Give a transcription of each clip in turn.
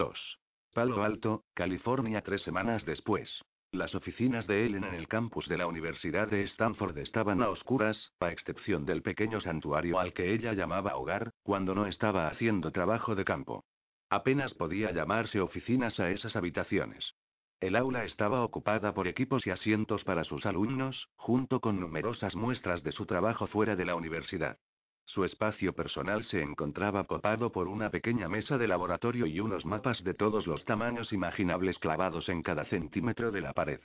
2. Palo Alto, California tres semanas después. Las oficinas de Ellen en el campus de la Universidad de Stanford estaban a oscuras, a excepción del pequeño santuario al que ella llamaba hogar, cuando no estaba haciendo trabajo de campo. Apenas podía llamarse oficinas a esas habitaciones. El aula estaba ocupada por equipos y asientos para sus alumnos, junto con numerosas muestras de su trabajo fuera de la universidad. Su espacio personal se encontraba copado por una pequeña mesa de laboratorio y unos mapas de todos los tamaños imaginables clavados en cada centímetro de la pared.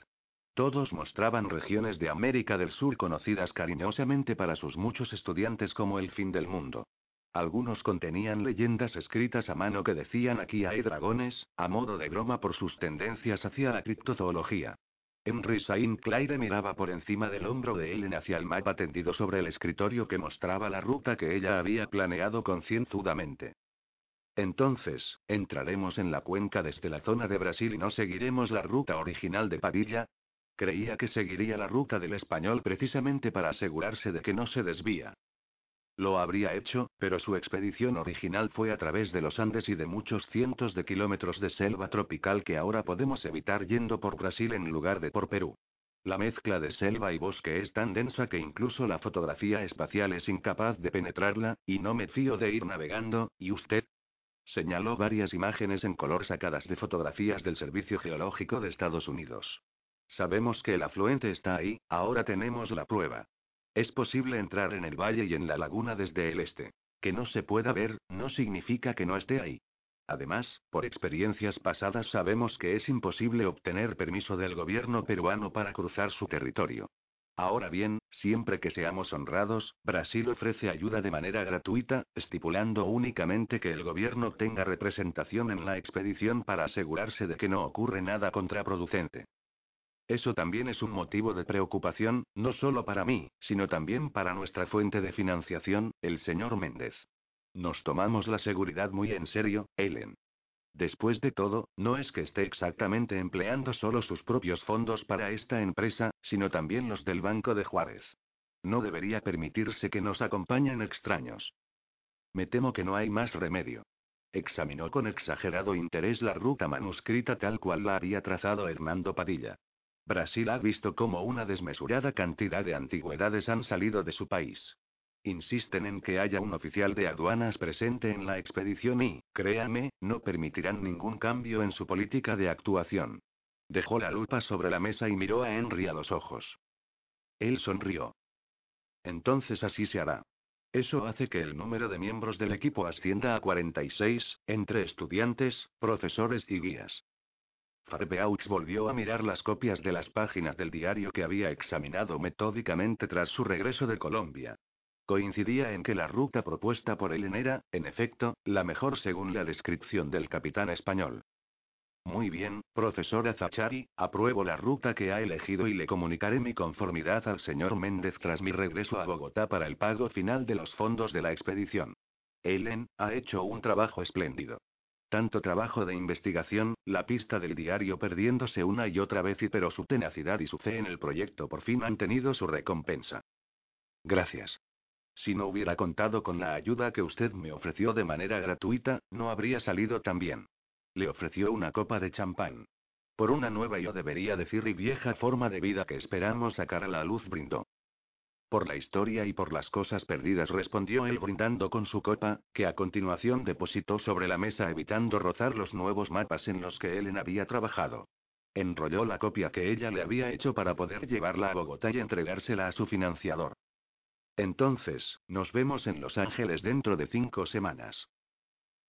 Todos mostraban regiones de América del Sur conocidas cariñosamente para sus muchos estudiantes como el fin del mundo. Algunos contenían leyendas escritas a mano que decían aquí hay dragones, a modo de broma por sus tendencias hacia la criptozoología. Henry Saint Claire miraba por encima del hombro de Ellen hacia el mapa tendido sobre el escritorio que mostraba la ruta que ella había planeado concienzudamente. Entonces, ¿entraremos en la cuenca desde la zona de Brasil y no seguiremos la ruta original de Padilla? Creía que seguiría la ruta del español precisamente para asegurarse de que no se desvía. Lo habría hecho, pero su expedición original fue a través de los Andes y de muchos cientos de kilómetros de selva tropical que ahora podemos evitar yendo por Brasil en lugar de por Perú. La mezcla de selva y bosque es tan densa que incluso la fotografía espacial es incapaz de penetrarla, y no me fío de ir navegando, ¿y usted? Señaló varias imágenes en color sacadas de fotografías del Servicio Geológico de Estados Unidos. Sabemos que el afluente está ahí, ahora tenemos la prueba. Es posible entrar en el valle y en la laguna desde el este. Que no se pueda ver, no significa que no esté ahí. Además, por experiencias pasadas sabemos que es imposible obtener permiso del gobierno peruano para cruzar su territorio. Ahora bien, siempre que seamos honrados, Brasil ofrece ayuda de manera gratuita, estipulando únicamente que el gobierno tenga representación en la expedición para asegurarse de que no ocurre nada contraproducente. Eso también es un motivo de preocupación, no solo para mí, sino también para nuestra fuente de financiación, el señor Méndez. Nos tomamos la seguridad muy en serio, Ellen. Después de todo, no es que esté exactamente empleando solo sus propios fondos para esta empresa, sino también los del Banco de Juárez. No debería permitirse que nos acompañen extraños. Me temo que no hay más remedio. Examinó con exagerado interés la ruta manuscrita tal cual la había trazado Hernando Padilla. Brasil ha visto cómo una desmesurada cantidad de antigüedades han salido de su país. Insisten en que haya un oficial de aduanas presente en la expedición y, créame, no permitirán ningún cambio en su política de actuación. Dejó la lupa sobre la mesa y miró a Henry a los ojos. Él sonrió. Entonces así se hará. Eso hace que el número de miembros del equipo ascienda a 46, entre estudiantes, profesores y guías. Farbeaux volvió a mirar las copias de las páginas del diario que había examinado metódicamente tras su regreso de Colombia. Coincidía en que la ruta propuesta por Ellen era, en efecto, la mejor según la descripción del capitán español. Muy bien, profesora Zachari, apruebo la ruta que ha elegido y le comunicaré mi conformidad al señor Méndez tras mi regreso a Bogotá para el pago final de los fondos de la expedición. Ellen, ha hecho un trabajo espléndido. Tanto trabajo de investigación, la pista del diario perdiéndose una y otra vez y pero su tenacidad y su fe en el proyecto por fin han tenido su recompensa. Gracias. Si no hubiera contado con la ayuda que usted me ofreció de manera gratuita, no habría salido tan bien. Le ofreció una copa de champán. Por una nueva yo debería decir y vieja forma de vida que esperamos sacar a la luz brindó. Por la historia y por las cosas perdidas, respondió él brindando con su copa, que a continuación depositó sobre la mesa evitando rozar los nuevos mapas en los que Ellen había trabajado. Enrolló la copia que ella le había hecho para poder llevarla a Bogotá y entregársela a su financiador. Entonces, nos vemos en Los Ángeles dentro de cinco semanas.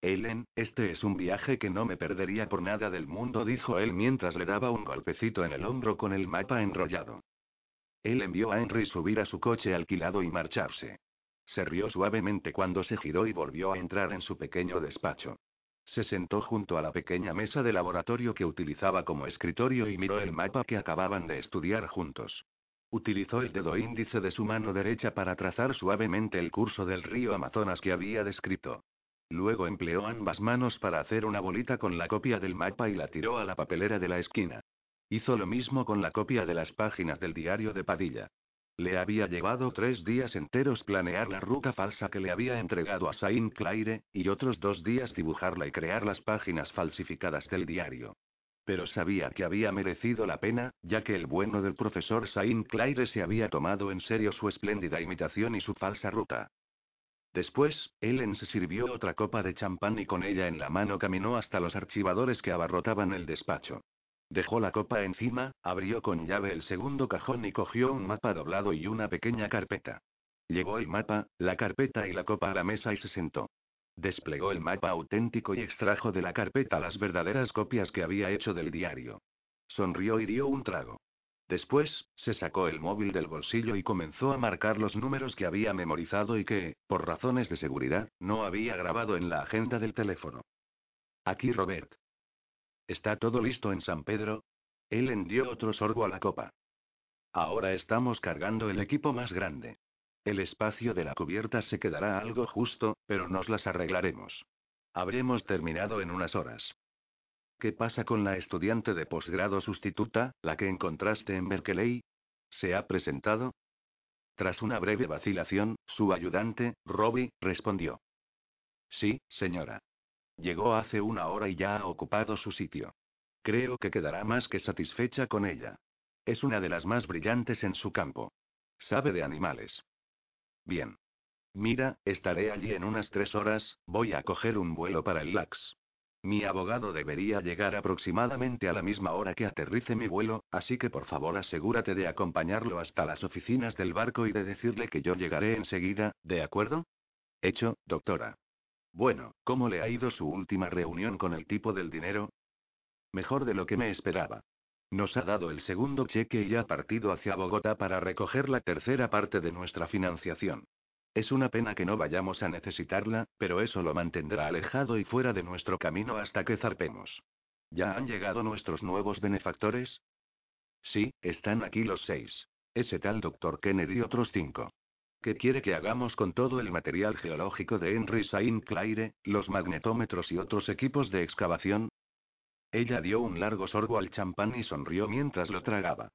Ellen, este es un viaje que no me perdería por nada del mundo, dijo él mientras le daba un golpecito en el hombro con el mapa enrollado. Él envió a Henry subir a su coche alquilado y marcharse. Se rió suavemente cuando se giró y volvió a entrar en su pequeño despacho. Se sentó junto a la pequeña mesa de laboratorio que utilizaba como escritorio y miró el mapa que acababan de estudiar juntos. Utilizó el dedo índice de su mano derecha para trazar suavemente el curso del río Amazonas que había descrito. Luego empleó ambas manos para hacer una bolita con la copia del mapa y la tiró a la papelera de la esquina. Hizo lo mismo con la copia de las páginas del diario de Padilla. Le había llevado tres días enteros planear la ruta falsa que le había entregado a Saint Claire, y otros dos días dibujarla y crear las páginas falsificadas del diario. Pero sabía que había merecido la pena, ya que el bueno del profesor Saint Claire se había tomado en serio su espléndida imitación y su falsa ruta. Después, Ellen se sirvió otra copa de champán y con ella en la mano caminó hasta los archivadores que abarrotaban el despacho. Dejó la copa encima, abrió con llave el segundo cajón y cogió un mapa doblado y una pequeña carpeta. Llevó el mapa, la carpeta y la copa a la mesa y se sentó. Desplegó el mapa auténtico y extrajo de la carpeta las verdaderas copias que había hecho del diario. Sonrió y dio un trago. Después, se sacó el móvil del bolsillo y comenzó a marcar los números que había memorizado y que, por razones de seguridad, no había grabado en la agenda del teléfono. Aquí Robert. ¿Está todo listo en San Pedro? Él dio otro sorbo a la copa. Ahora estamos cargando el equipo más grande. El espacio de la cubierta se quedará algo justo, pero nos las arreglaremos. Habremos terminado en unas horas. ¿Qué pasa con la estudiante de posgrado sustituta, la que encontraste en Berkeley? ¿Se ha presentado? Tras una breve vacilación, su ayudante, Robbie, respondió. Sí, señora. Llegó hace una hora y ya ha ocupado su sitio. Creo que quedará más que satisfecha con ella. Es una de las más brillantes en su campo. Sabe de animales. Bien. Mira, estaré allí en unas tres horas, voy a coger un vuelo para el LAX. Mi abogado debería llegar aproximadamente a la misma hora que aterrice mi vuelo, así que por favor asegúrate de acompañarlo hasta las oficinas del barco y de decirle que yo llegaré enseguida, ¿de acuerdo? Hecho, doctora. Bueno, ¿cómo le ha ido su última reunión con el tipo del dinero? Mejor de lo que me esperaba. Nos ha dado el segundo cheque y ha partido hacia Bogotá para recoger la tercera parte de nuestra financiación. Es una pena que no vayamos a necesitarla, pero eso lo mantendrá alejado y fuera de nuestro camino hasta que zarpemos. ¿Ya han llegado nuestros nuevos benefactores? Sí, están aquí los seis. Ese tal doctor Kennedy y otros cinco. ¿Qué quiere que hagamos con todo el material geológico de Henry Saint Claire, los magnetómetros y otros equipos de excavación? Ella dio un largo sorbo al champán y sonrió mientras lo tragaba.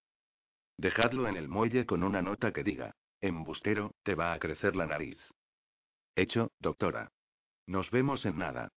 Dejadlo en el muelle con una nota que diga, embustero, te va a crecer la nariz. Hecho, doctora. Nos vemos en nada.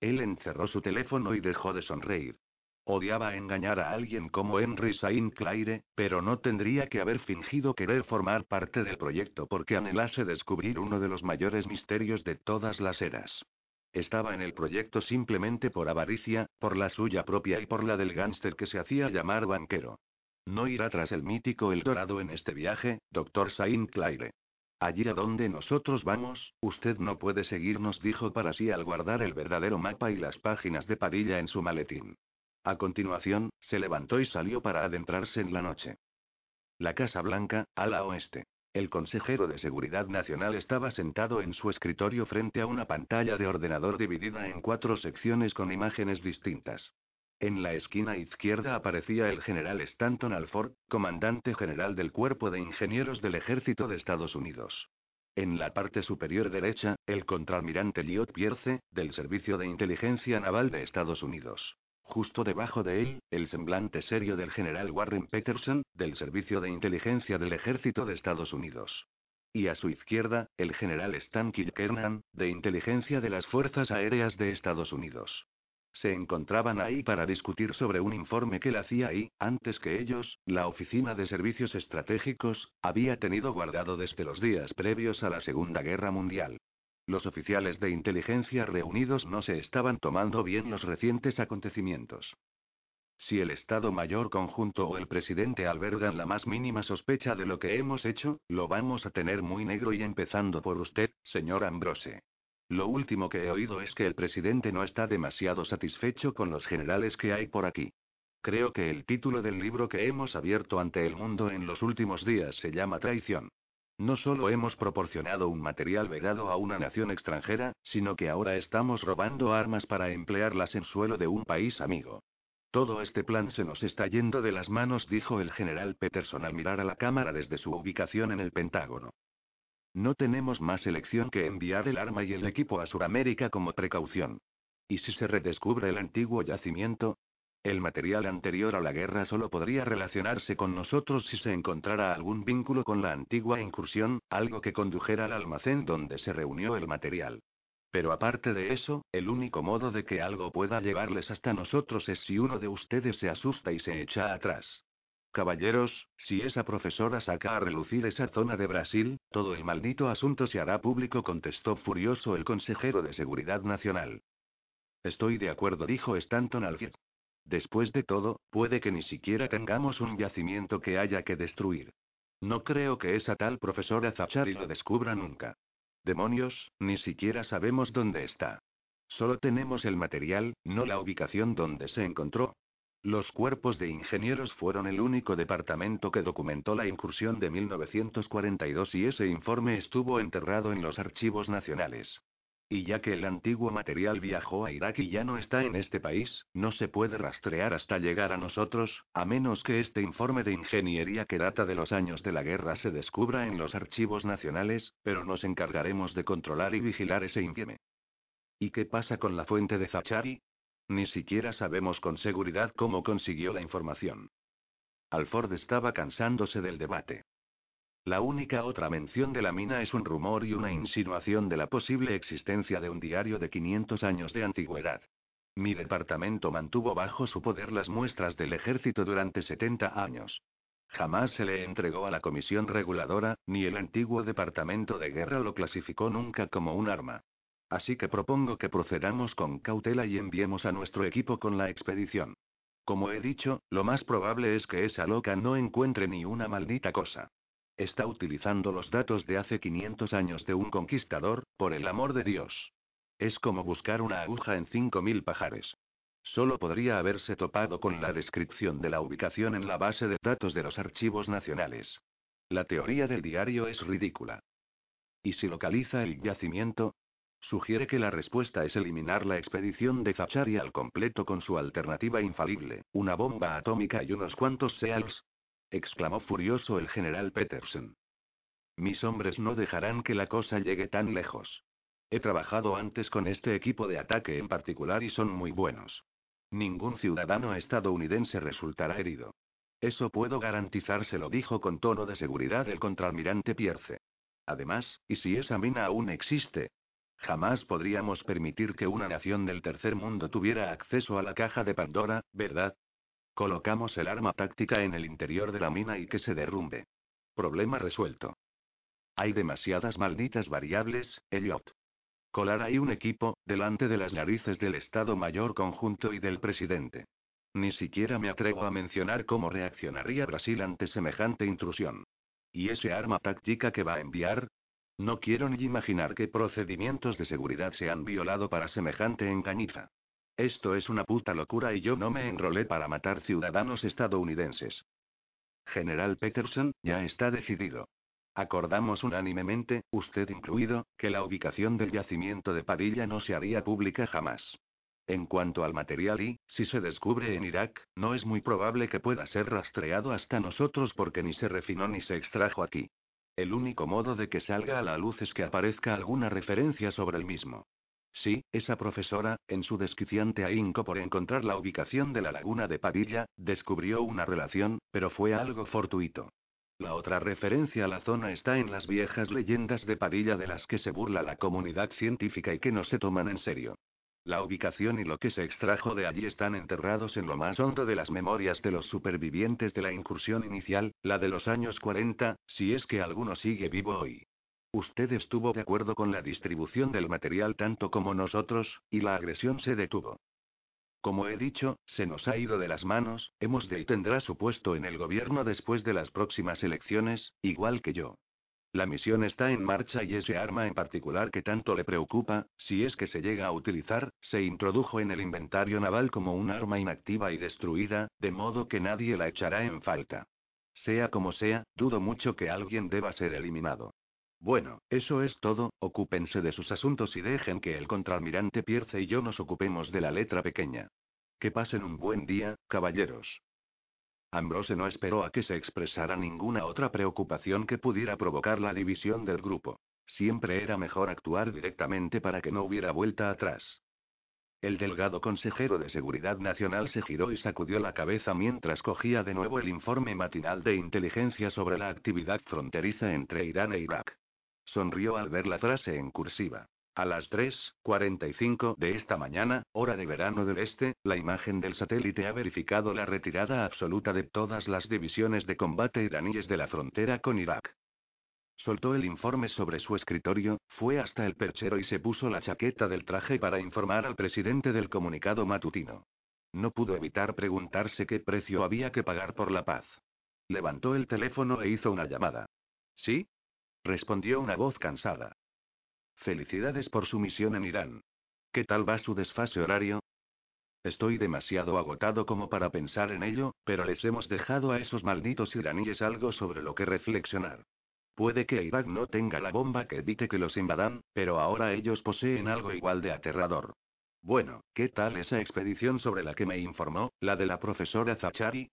Él encerró su teléfono y dejó de sonreír. Odiaba engañar a alguien como Henry Saint Claire, pero no tendría que haber fingido querer formar parte del proyecto porque anhelase descubrir uno de los mayores misterios de todas las eras. Estaba en el proyecto simplemente por avaricia, por la suya propia y por la del gánster que se hacía llamar banquero. No irá tras el mítico El Dorado en este viaje, doctor Saint Claire. Allí a donde nosotros vamos, usted no puede seguirnos, dijo para sí al guardar el verdadero mapa y las páginas de Padilla en su maletín. A continuación, se levantó y salió para adentrarse en la noche. La Casa Blanca, a la oeste. El consejero de Seguridad Nacional estaba sentado en su escritorio frente a una pantalla de ordenador dividida en cuatro secciones con imágenes distintas. En la esquina izquierda aparecía el general Stanton Alford, comandante general del Cuerpo de Ingenieros del Ejército de Estados Unidos. En la parte superior derecha, el contraalmirante Lyot Pierce, del Servicio de Inteligencia Naval de Estados Unidos. Justo debajo de él, el semblante serio del general Warren Peterson, del Servicio de Inteligencia del Ejército de Estados Unidos. Y a su izquierda, el general Stan Kilkernan, de Inteligencia de las Fuerzas Aéreas de Estados Unidos. Se encontraban ahí para discutir sobre un informe que la CIA y, antes que ellos, la Oficina de Servicios Estratégicos, había tenido guardado desde los días previos a la Segunda Guerra Mundial. Los oficiales de inteligencia reunidos no se estaban tomando bien los recientes acontecimientos. Si el Estado Mayor Conjunto o el presidente albergan la más mínima sospecha de lo que hemos hecho, lo vamos a tener muy negro y empezando por usted, señor Ambrose. Lo último que he oído es que el presidente no está demasiado satisfecho con los generales que hay por aquí. Creo que el título del libro que hemos abierto ante el mundo en los últimos días se llama Traición. No solo hemos proporcionado un material vedado a una nación extranjera, sino que ahora estamos robando armas para emplearlas en suelo de un país amigo. Todo este plan se nos está yendo de las manos, dijo el general Peterson al mirar a la cámara desde su ubicación en el Pentágono. No tenemos más elección que enviar el arma y el equipo a Sudamérica como precaución. ¿Y si se redescubre el antiguo yacimiento? El material anterior a la guerra solo podría relacionarse con nosotros si se encontrara algún vínculo con la antigua incursión, algo que condujera al almacén donde se reunió el material. Pero aparte de eso, el único modo de que algo pueda llevarles hasta nosotros es si uno de ustedes se asusta y se echa atrás. Caballeros, si esa profesora saca a relucir esa zona de Brasil, todo el maldito asunto se hará público, contestó furioso el consejero de Seguridad Nacional. Estoy de acuerdo, dijo Stanton Algier. Después de todo, puede que ni siquiera tengamos un yacimiento que haya que destruir. No creo que esa tal profesora Zachary lo descubra nunca. Demonios, ni siquiera sabemos dónde está. Solo tenemos el material, no la ubicación donde se encontró. Los cuerpos de ingenieros fueron el único departamento que documentó la incursión de 1942 y ese informe estuvo enterrado en los archivos nacionales. Y ya que el antiguo material viajó a Irak y ya no está en este país, no se puede rastrear hasta llegar a nosotros, a menos que este informe de ingeniería que data de los años de la guerra se descubra en los archivos nacionales, pero nos encargaremos de controlar y vigilar ese infieme. ¿Y qué pasa con la fuente de Zachari? Ni siquiera sabemos con seguridad cómo consiguió la información. Alford estaba cansándose del debate. La única otra mención de la mina es un rumor y una insinuación de la posible existencia de un diario de 500 años de antigüedad. Mi departamento mantuvo bajo su poder las muestras del ejército durante 70 años. Jamás se le entregó a la comisión reguladora, ni el antiguo departamento de guerra lo clasificó nunca como un arma. Así que propongo que procedamos con cautela y enviemos a nuestro equipo con la expedición. Como he dicho, lo más probable es que esa loca no encuentre ni una maldita cosa. Está utilizando los datos de hace 500 años de un conquistador, por el amor de Dios. Es como buscar una aguja en 5.000 pajares. Solo podría haberse topado con la descripción de la ubicación en la base de datos de los archivos nacionales. La teoría del diario es ridícula. ¿Y si localiza el yacimiento? Sugiere que la respuesta es eliminar la expedición de Zachari al completo con su alternativa infalible, una bomba atómica y unos cuantos SEALs, exclamó furioso el general Peterson. Mis hombres no dejarán que la cosa llegue tan lejos. He trabajado antes con este equipo de ataque en particular y son muy buenos. Ningún ciudadano estadounidense resultará herido. Eso puedo garantizárselo, dijo con tono de seguridad el contraalmirante Pierce. Además, ¿y si esa mina aún existe? Jamás podríamos permitir que una nación del tercer mundo tuviera acceso a la caja de Pandora, ¿verdad? Colocamos el arma táctica en el interior de la mina y que se derrumbe. Problema resuelto. Hay demasiadas malditas variables, Elliot. Colar ahí un equipo, delante de las narices del Estado Mayor Conjunto y del presidente. Ni siquiera me atrevo a mencionar cómo reaccionaría Brasil ante semejante intrusión. ¿Y ese arma táctica que va a enviar? No quiero ni imaginar qué procedimientos de seguridad se han violado para semejante engañiza. Esto es una puta locura y yo no me enrolé para matar ciudadanos estadounidenses. General Peterson, ya está decidido. Acordamos unánimemente, usted incluido, que la ubicación del yacimiento de Padilla no se haría pública jamás. En cuanto al material y, si se descubre en Irak, no es muy probable que pueda ser rastreado hasta nosotros porque ni se refinó ni se extrajo aquí. El único modo de que salga a la luz es que aparezca alguna referencia sobre el mismo. Sí, esa profesora, en su desquiciante ahínco por encontrar la ubicación de la laguna de Padilla, descubrió una relación, pero fue algo fortuito. La otra referencia a la zona está en las viejas leyendas de Padilla de las que se burla la comunidad científica y que no se toman en serio. La ubicación y lo que se extrajo de allí están enterrados en lo más hondo de las memorias de los supervivientes de la incursión inicial, la de los años 40, si es que alguno sigue vivo hoy. Usted estuvo de acuerdo con la distribución del material tanto como nosotros, y la agresión se detuvo. Como he dicho, se nos ha ido de las manos, hemos de y tendrá su puesto en el gobierno después de las próximas elecciones, igual que yo. La misión está en marcha y ese arma en particular que tanto le preocupa, si es que se llega a utilizar, se introdujo en el inventario naval como un arma inactiva y destruida, de modo que nadie la echará en falta. Sea como sea, dudo mucho que alguien deba ser eliminado. Bueno, eso es todo, ocúpense de sus asuntos y dejen que el contraalmirante Pierce y yo nos ocupemos de la letra pequeña. Que pasen un buen día, caballeros. Ambrose no esperó a que se expresara ninguna otra preocupación que pudiera provocar la división del grupo. Siempre era mejor actuar directamente para que no hubiera vuelta atrás. El delgado consejero de Seguridad Nacional se giró y sacudió la cabeza mientras cogía de nuevo el informe matinal de inteligencia sobre la actividad fronteriza entre Irán e Irak. Sonrió al ver la frase en cursiva. A las 3.45 de esta mañana, hora de verano del este, la imagen del satélite ha verificado la retirada absoluta de todas las divisiones de combate iraníes de la frontera con Irak. Soltó el informe sobre su escritorio, fue hasta el perchero y se puso la chaqueta del traje para informar al presidente del comunicado matutino. No pudo evitar preguntarse qué precio había que pagar por la paz. Levantó el teléfono e hizo una llamada. ¿Sí? Respondió una voz cansada. Felicidades por su misión en Irán. ¿Qué tal va su desfase horario? Estoy demasiado agotado como para pensar en ello, pero les hemos dejado a esos malditos iraníes algo sobre lo que reflexionar. Puede que Irak no tenga la bomba que evite que los invadan, pero ahora ellos poseen algo igual de aterrador. Bueno, ¿qué tal esa expedición sobre la que me informó, la de la profesora Zachari?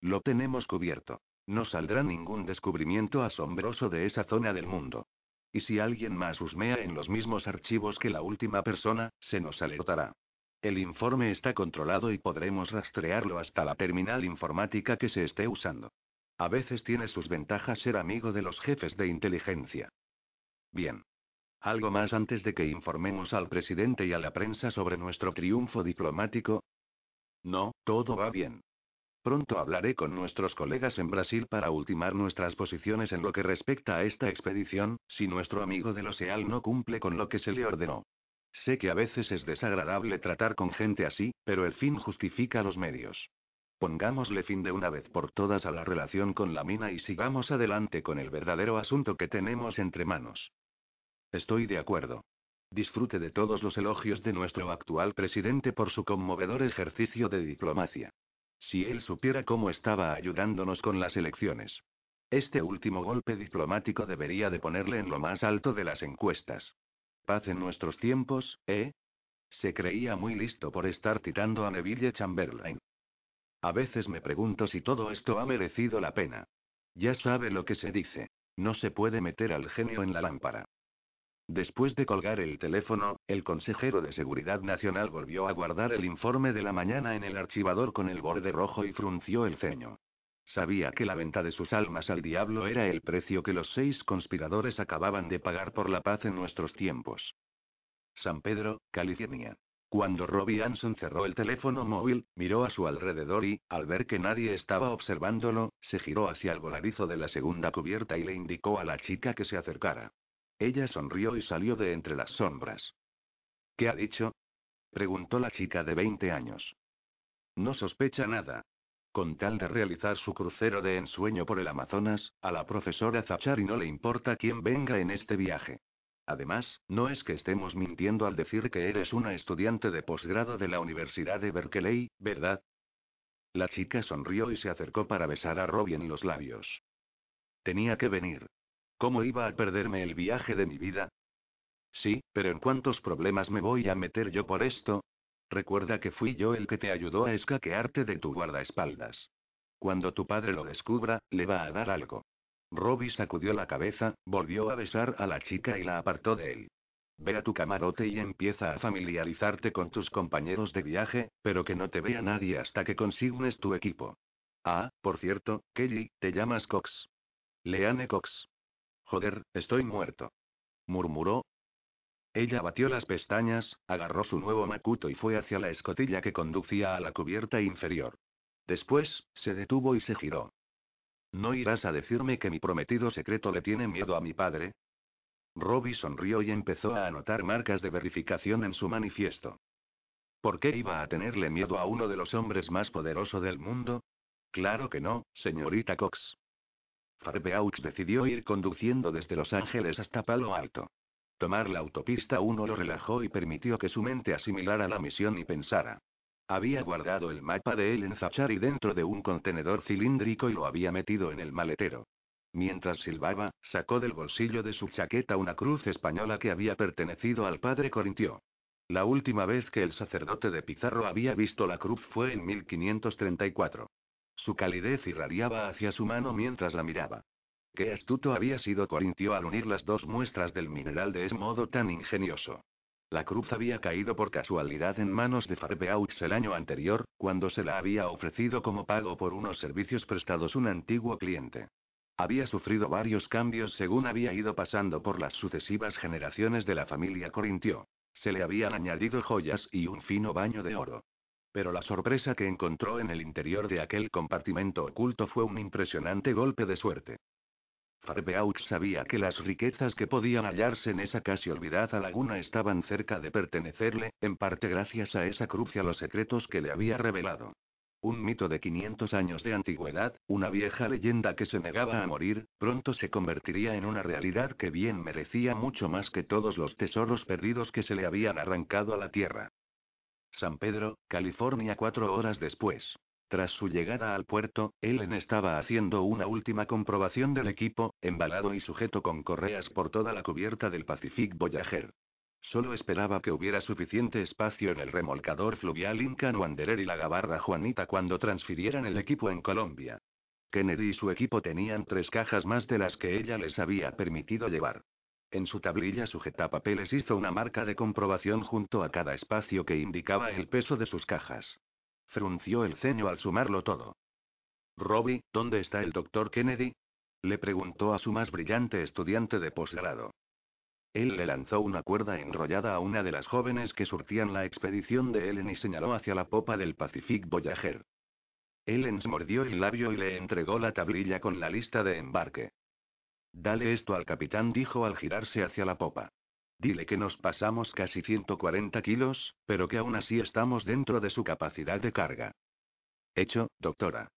Lo tenemos cubierto. No saldrá ningún descubrimiento asombroso de esa zona del mundo. Y si alguien más husmea en los mismos archivos que la última persona, se nos alertará. El informe está controlado y podremos rastrearlo hasta la terminal informática que se esté usando. A veces tiene sus ventajas ser amigo de los jefes de inteligencia. Bien. ¿Algo más antes de que informemos al presidente y a la prensa sobre nuestro triunfo diplomático? No, todo va bien. Pronto hablaré con nuestros colegas en Brasil para ultimar nuestras posiciones en lo que respecta a esta expedición, si nuestro amigo de OSEAL no cumple con lo que se le ordenó. Sé que a veces es desagradable tratar con gente así, pero el fin justifica los medios. Pongámosle fin de una vez por todas a la relación con la mina y sigamos adelante con el verdadero asunto que tenemos entre manos. Estoy de acuerdo. Disfrute de todos los elogios de nuestro actual presidente por su conmovedor ejercicio de diplomacia. Si él supiera cómo estaba ayudándonos con las elecciones. Este último golpe diplomático debería de ponerle en lo más alto de las encuestas. Paz en nuestros tiempos, ¿eh? Se creía muy listo por estar titando a Neville Chamberlain. A veces me pregunto si todo esto ha merecido la pena. Ya sabe lo que se dice. No se puede meter al genio en la lámpara. Después de colgar el teléfono, el consejero de Seguridad Nacional volvió a guardar el informe de la mañana en el archivador con el borde rojo y frunció el ceño. Sabía que la venta de sus almas al diablo era el precio que los seis conspiradores acababan de pagar por la paz en nuestros tiempos. San Pedro, California. Cuando Robbie Anson cerró el teléfono móvil, miró a su alrededor y, al ver que nadie estaba observándolo, se giró hacia el voladizo de la segunda cubierta y le indicó a la chica que se acercara. Ella sonrió y salió de entre las sombras. ¿Qué ha dicho? preguntó la chica de 20 años. No sospecha nada. Con tal de realizar su crucero de ensueño por el Amazonas, a la profesora Zachari no le importa quién venga en este viaje. Además, no es que estemos mintiendo al decir que eres una estudiante de posgrado de la Universidad de Berkeley, ¿verdad? La chica sonrió y se acercó para besar a Robbie en los labios. Tenía que venir. ¿Cómo iba a perderme el viaje de mi vida? Sí, pero ¿en cuántos problemas me voy a meter yo por esto? Recuerda que fui yo el que te ayudó a escaquearte de tu guardaespaldas. Cuando tu padre lo descubra, le va a dar algo. Robbie sacudió la cabeza, volvió a besar a la chica y la apartó de él. Ve a tu camarote y empieza a familiarizarte con tus compañeros de viaje, pero que no te vea nadie hasta que consignes tu equipo. Ah, por cierto, Kelly, te llamas Cox. Leane Cox. Joder, estoy muerto. Murmuró. Ella batió las pestañas, agarró su nuevo macuto y fue hacia la escotilla que conducía a la cubierta inferior. Después, se detuvo y se giró. ¿No irás a decirme que mi prometido secreto le tiene miedo a mi padre? Robbie sonrió y empezó a anotar marcas de verificación en su manifiesto. ¿Por qué iba a tenerle miedo a uno de los hombres más poderosos del mundo? Claro que no, señorita Cox. Farbeaux decidió ir conduciendo desde Los Ángeles hasta Palo Alto. Tomar la autopista 1 lo relajó y permitió que su mente asimilara la misión y pensara. Había guardado el mapa de Ellen Zachary dentro de un contenedor cilíndrico y lo había metido en el maletero. Mientras silbaba, sacó del bolsillo de su chaqueta una cruz española que había pertenecido al padre Corintio. La última vez que el sacerdote de Pizarro había visto la cruz fue en 1534. Su calidez irradiaba hacia su mano mientras la miraba. Qué astuto había sido Corintio al unir las dos muestras del mineral de ese modo tan ingenioso. La cruz había caído por casualidad en manos de Farbeaux el año anterior, cuando se la había ofrecido como pago por unos servicios prestados un antiguo cliente. Había sufrido varios cambios según había ido pasando por las sucesivas generaciones de la familia Corintio. Se le habían añadido joyas y un fino baño de oro. Pero la sorpresa que encontró en el interior de aquel compartimento oculto fue un impresionante golpe de suerte. Farbeaux sabía que las riquezas que podían hallarse en esa casi olvidada laguna estaban cerca de pertenecerle, en parte gracias a esa cruz y a los secretos que le había revelado. Un mito de 500 años de antigüedad, una vieja leyenda que se negaba a morir, pronto se convertiría en una realidad que bien merecía mucho más que todos los tesoros perdidos que se le habían arrancado a la tierra. San Pedro, California cuatro horas después. Tras su llegada al puerto, Ellen estaba haciendo una última comprobación del equipo, embalado y sujeto con correas por toda la cubierta del Pacific Voyager. Solo esperaba que hubiera suficiente espacio en el remolcador fluvial Incan Wanderer y la gabarra Juanita cuando transfirieran el equipo en Colombia. Kennedy y su equipo tenían tres cajas más de las que ella les había permitido llevar. En su tablilla sujetapapeles hizo una marca de comprobación junto a cada espacio que indicaba el peso de sus cajas. Frunció el ceño al sumarlo todo. Robbie, ¿dónde está el doctor Kennedy? Le preguntó a su más brillante estudiante de posgrado. Él le lanzó una cuerda enrollada a una de las jóvenes que surtían la expedición de Ellen y señaló hacia la popa del Pacific Voyager. Ellen mordió el labio y le entregó la tablilla con la lista de embarque. Dale esto al capitán, dijo al girarse hacia la popa. Dile que nos pasamos casi 140 kilos, pero que aún así estamos dentro de su capacidad de carga. Hecho, doctora.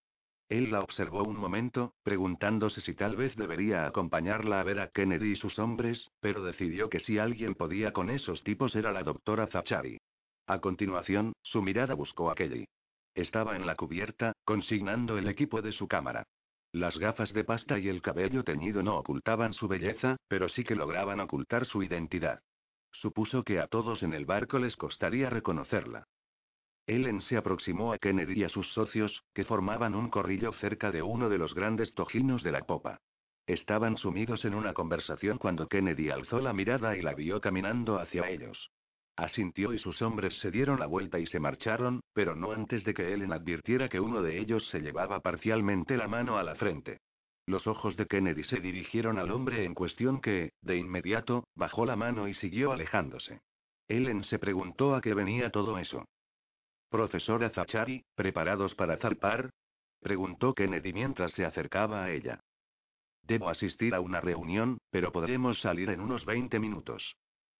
Él la observó un momento, preguntándose si tal vez debería acompañarla a ver a Kennedy y sus hombres, pero decidió que si alguien podía con esos tipos era la doctora Zachary. A continuación, su mirada buscó a Kelly. Estaba en la cubierta, consignando el equipo de su cámara. Las gafas de pasta y el cabello teñido no ocultaban su belleza, pero sí que lograban ocultar su identidad. Supuso que a todos en el barco les costaría reconocerla. Ellen se aproximó a Kennedy y a sus socios, que formaban un corrillo cerca de uno de los grandes tojinos de la popa. Estaban sumidos en una conversación cuando Kennedy alzó la mirada y la vio caminando hacia ellos. Asintió y sus hombres se dieron la vuelta y se marcharon, pero no antes de que Ellen advirtiera que uno de ellos se llevaba parcialmente la mano a la frente. Los ojos de Kennedy se dirigieron al hombre en cuestión que, de inmediato, bajó la mano y siguió alejándose. Ellen se preguntó a qué venía todo eso. Profesora Zachary, ¿preparados para zarpar? preguntó Kennedy mientras se acercaba a ella. Debo asistir a una reunión, pero podremos salir en unos 20 minutos.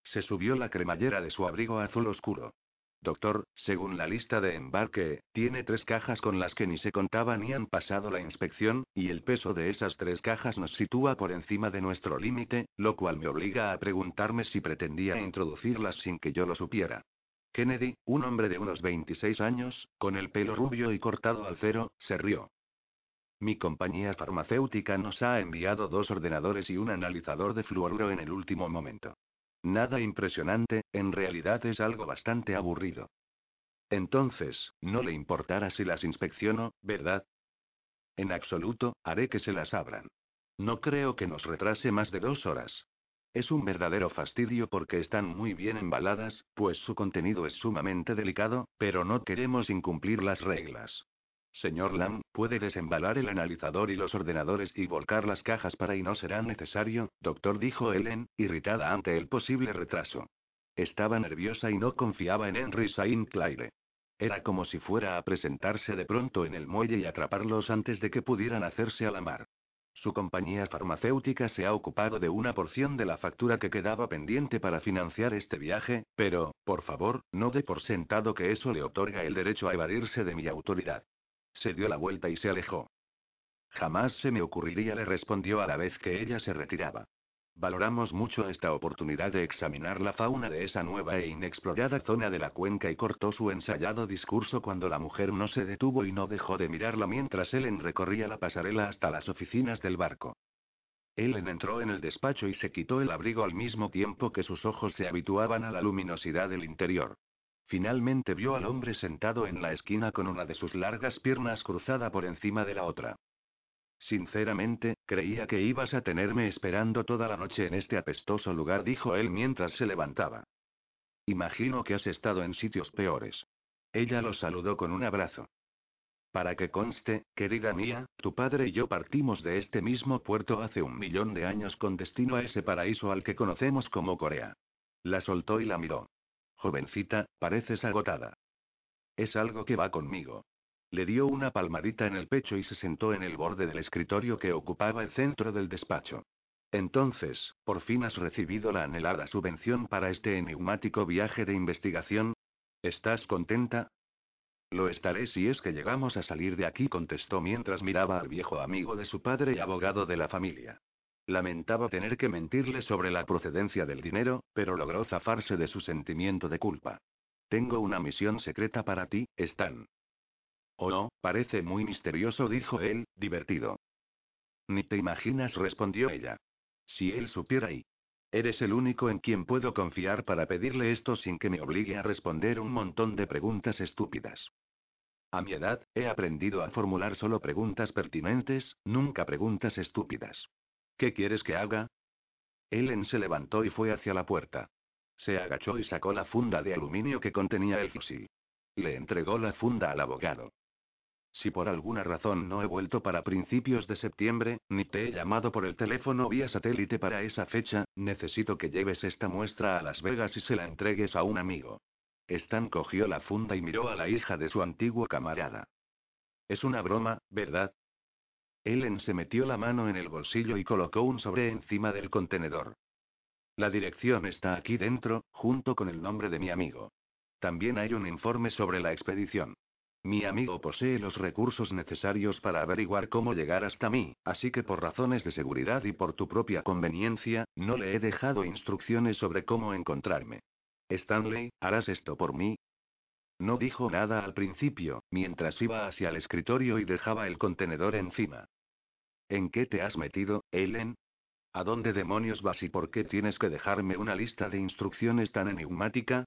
Se subió la cremallera de su abrigo azul oscuro. Doctor, según la lista de embarque, tiene tres cajas con las que ni se contaban ni han pasado la inspección, y el peso de esas tres cajas nos sitúa por encima de nuestro límite, lo cual me obliga a preguntarme si pretendía introducirlas sin que yo lo supiera. Kennedy, un hombre de unos 26 años, con el pelo rubio y cortado al cero, se rió. Mi compañía farmacéutica nos ha enviado dos ordenadores y un analizador de fluoruro en el último momento. Nada impresionante, en realidad es algo bastante aburrido. Entonces, no le importará si las inspecciono, ¿verdad? En absoluto, haré que se las abran. No creo que nos retrase más de dos horas. Es un verdadero fastidio porque están muy bien embaladas, pues su contenido es sumamente delicado, pero no queremos incumplir las reglas. Señor Lam, puede desembalar el analizador y los ordenadores y volcar las cajas para y no será necesario, doctor, dijo Ellen, irritada ante el posible retraso. Estaba nerviosa y no confiaba en Henry Saint Claire. Era como si fuera a presentarse de pronto en el muelle y atraparlos antes de que pudieran hacerse a la mar. Su compañía farmacéutica se ha ocupado de una porción de la factura que quedaba pendiente para financiar este viaje, pero, por favor, no dé por sentado que eso le otorga el derecho a evadirse de mi autoridad. Se dio la vuelta y se alejó. Jamás se me ocurriría, le respondió a la vez que ella se retiraba. Valoramos mucho esta oportunidad de examinar la fauna de esa nueva e inexplorada zona de la cuenca y cortó su ensayado discurso cuando la mujer no se detuvo y no dejó de mirarla mientras Ellen recorría la pasarela hasta las oficinas del barco. Ellen entró en el despacho y se quitó el abrigo al mismo tiempo que sus ojos se habituaban a la luminosidad del interior. Finalmente vio al hombre sentado en la esquina con una de sus largas piernas cruzada por encima de la otra. Sinceramente, creía que ibas a tenerme esperando toda la noche en este apestoso lugar, dijo él mientras se levantaba. Imagino que has estado en sitios peores. Ella lo saludó con un abrazo. Para que conste, querida mía, tu padre y yo partimos de este mismo puerto hace un millón de años con destino a ese paraíso al que conocemos como Corea. La soltó y la miró. Jovencita, pareces agotada. Es algo que va conmigo. Le dio una palmadita en el pecho y se sentó en el borde del escritorio que ocupaba el centro del despacho. Entonces, ¿por fin has recibido la anhelada subvención para este enigmático viaje de investigación? ¿Estás contenta? Lo estaré si es que llegamos a salir de aquí, contestó mientras miraba al viejo amigo de su padre y abogado de la familia. Lamentaba tener que mentirle sobre la procedencia del dinero, pero logró zafarse de su sentimiento de culpa. Tengo una misión secreta para ti, Stan. Oh, no, parece muy misterioso, dijo él, divertido. Ni te imaginas, respondió ella. Si él supiera y... Eres el único en quien puedo confiar para pedirle esto sin que me obligue a responder un montón de preguntas estúpidas. A mi edad, he aprendido a formular solo preguntas pertinentes, nunca preguntas estúpidas. ¿Qué quieres que haga? Ellen se levantó y fue hacia la puerta. Se agachó y sacó la funda de aluminio que contenía el fusil. Le entregó la funda al abogado. Si por alguna razón no he vuelto para principios de septiembre, ni te he llamado por el teléfono vía satélite para esa fecha, necesito que lleves esta muestra a Las Vegas y se la entregues a un amigo. Stan cogió la funda y miró a la hija de su antiguo camarada. Es una broma, ¿verdad? Ellen se metió la mano en el bolsillo y colocó un sobre encima del contenedor. La dirección está aquí dentro, junto con el nombre de mi amigo. También hay un informe sobre la expedición. Mi amigo posee los recursos necesarios para averiguar cómo llegar hasta mí, así que por razones de seguridad y por tu propia conveniencia, no le he dejado instrucciones sobre cómo encontrarme. Stanley, ¿harás esto por mí? No dijo nada al principio, mientras iba hacia el escritorio y dejaba el contenedor encima. ¿En qué te has metido, Ellen? ¿A dónde demonios vas y por qué tienes que dejarme una lista de instrucciones tan enigmática?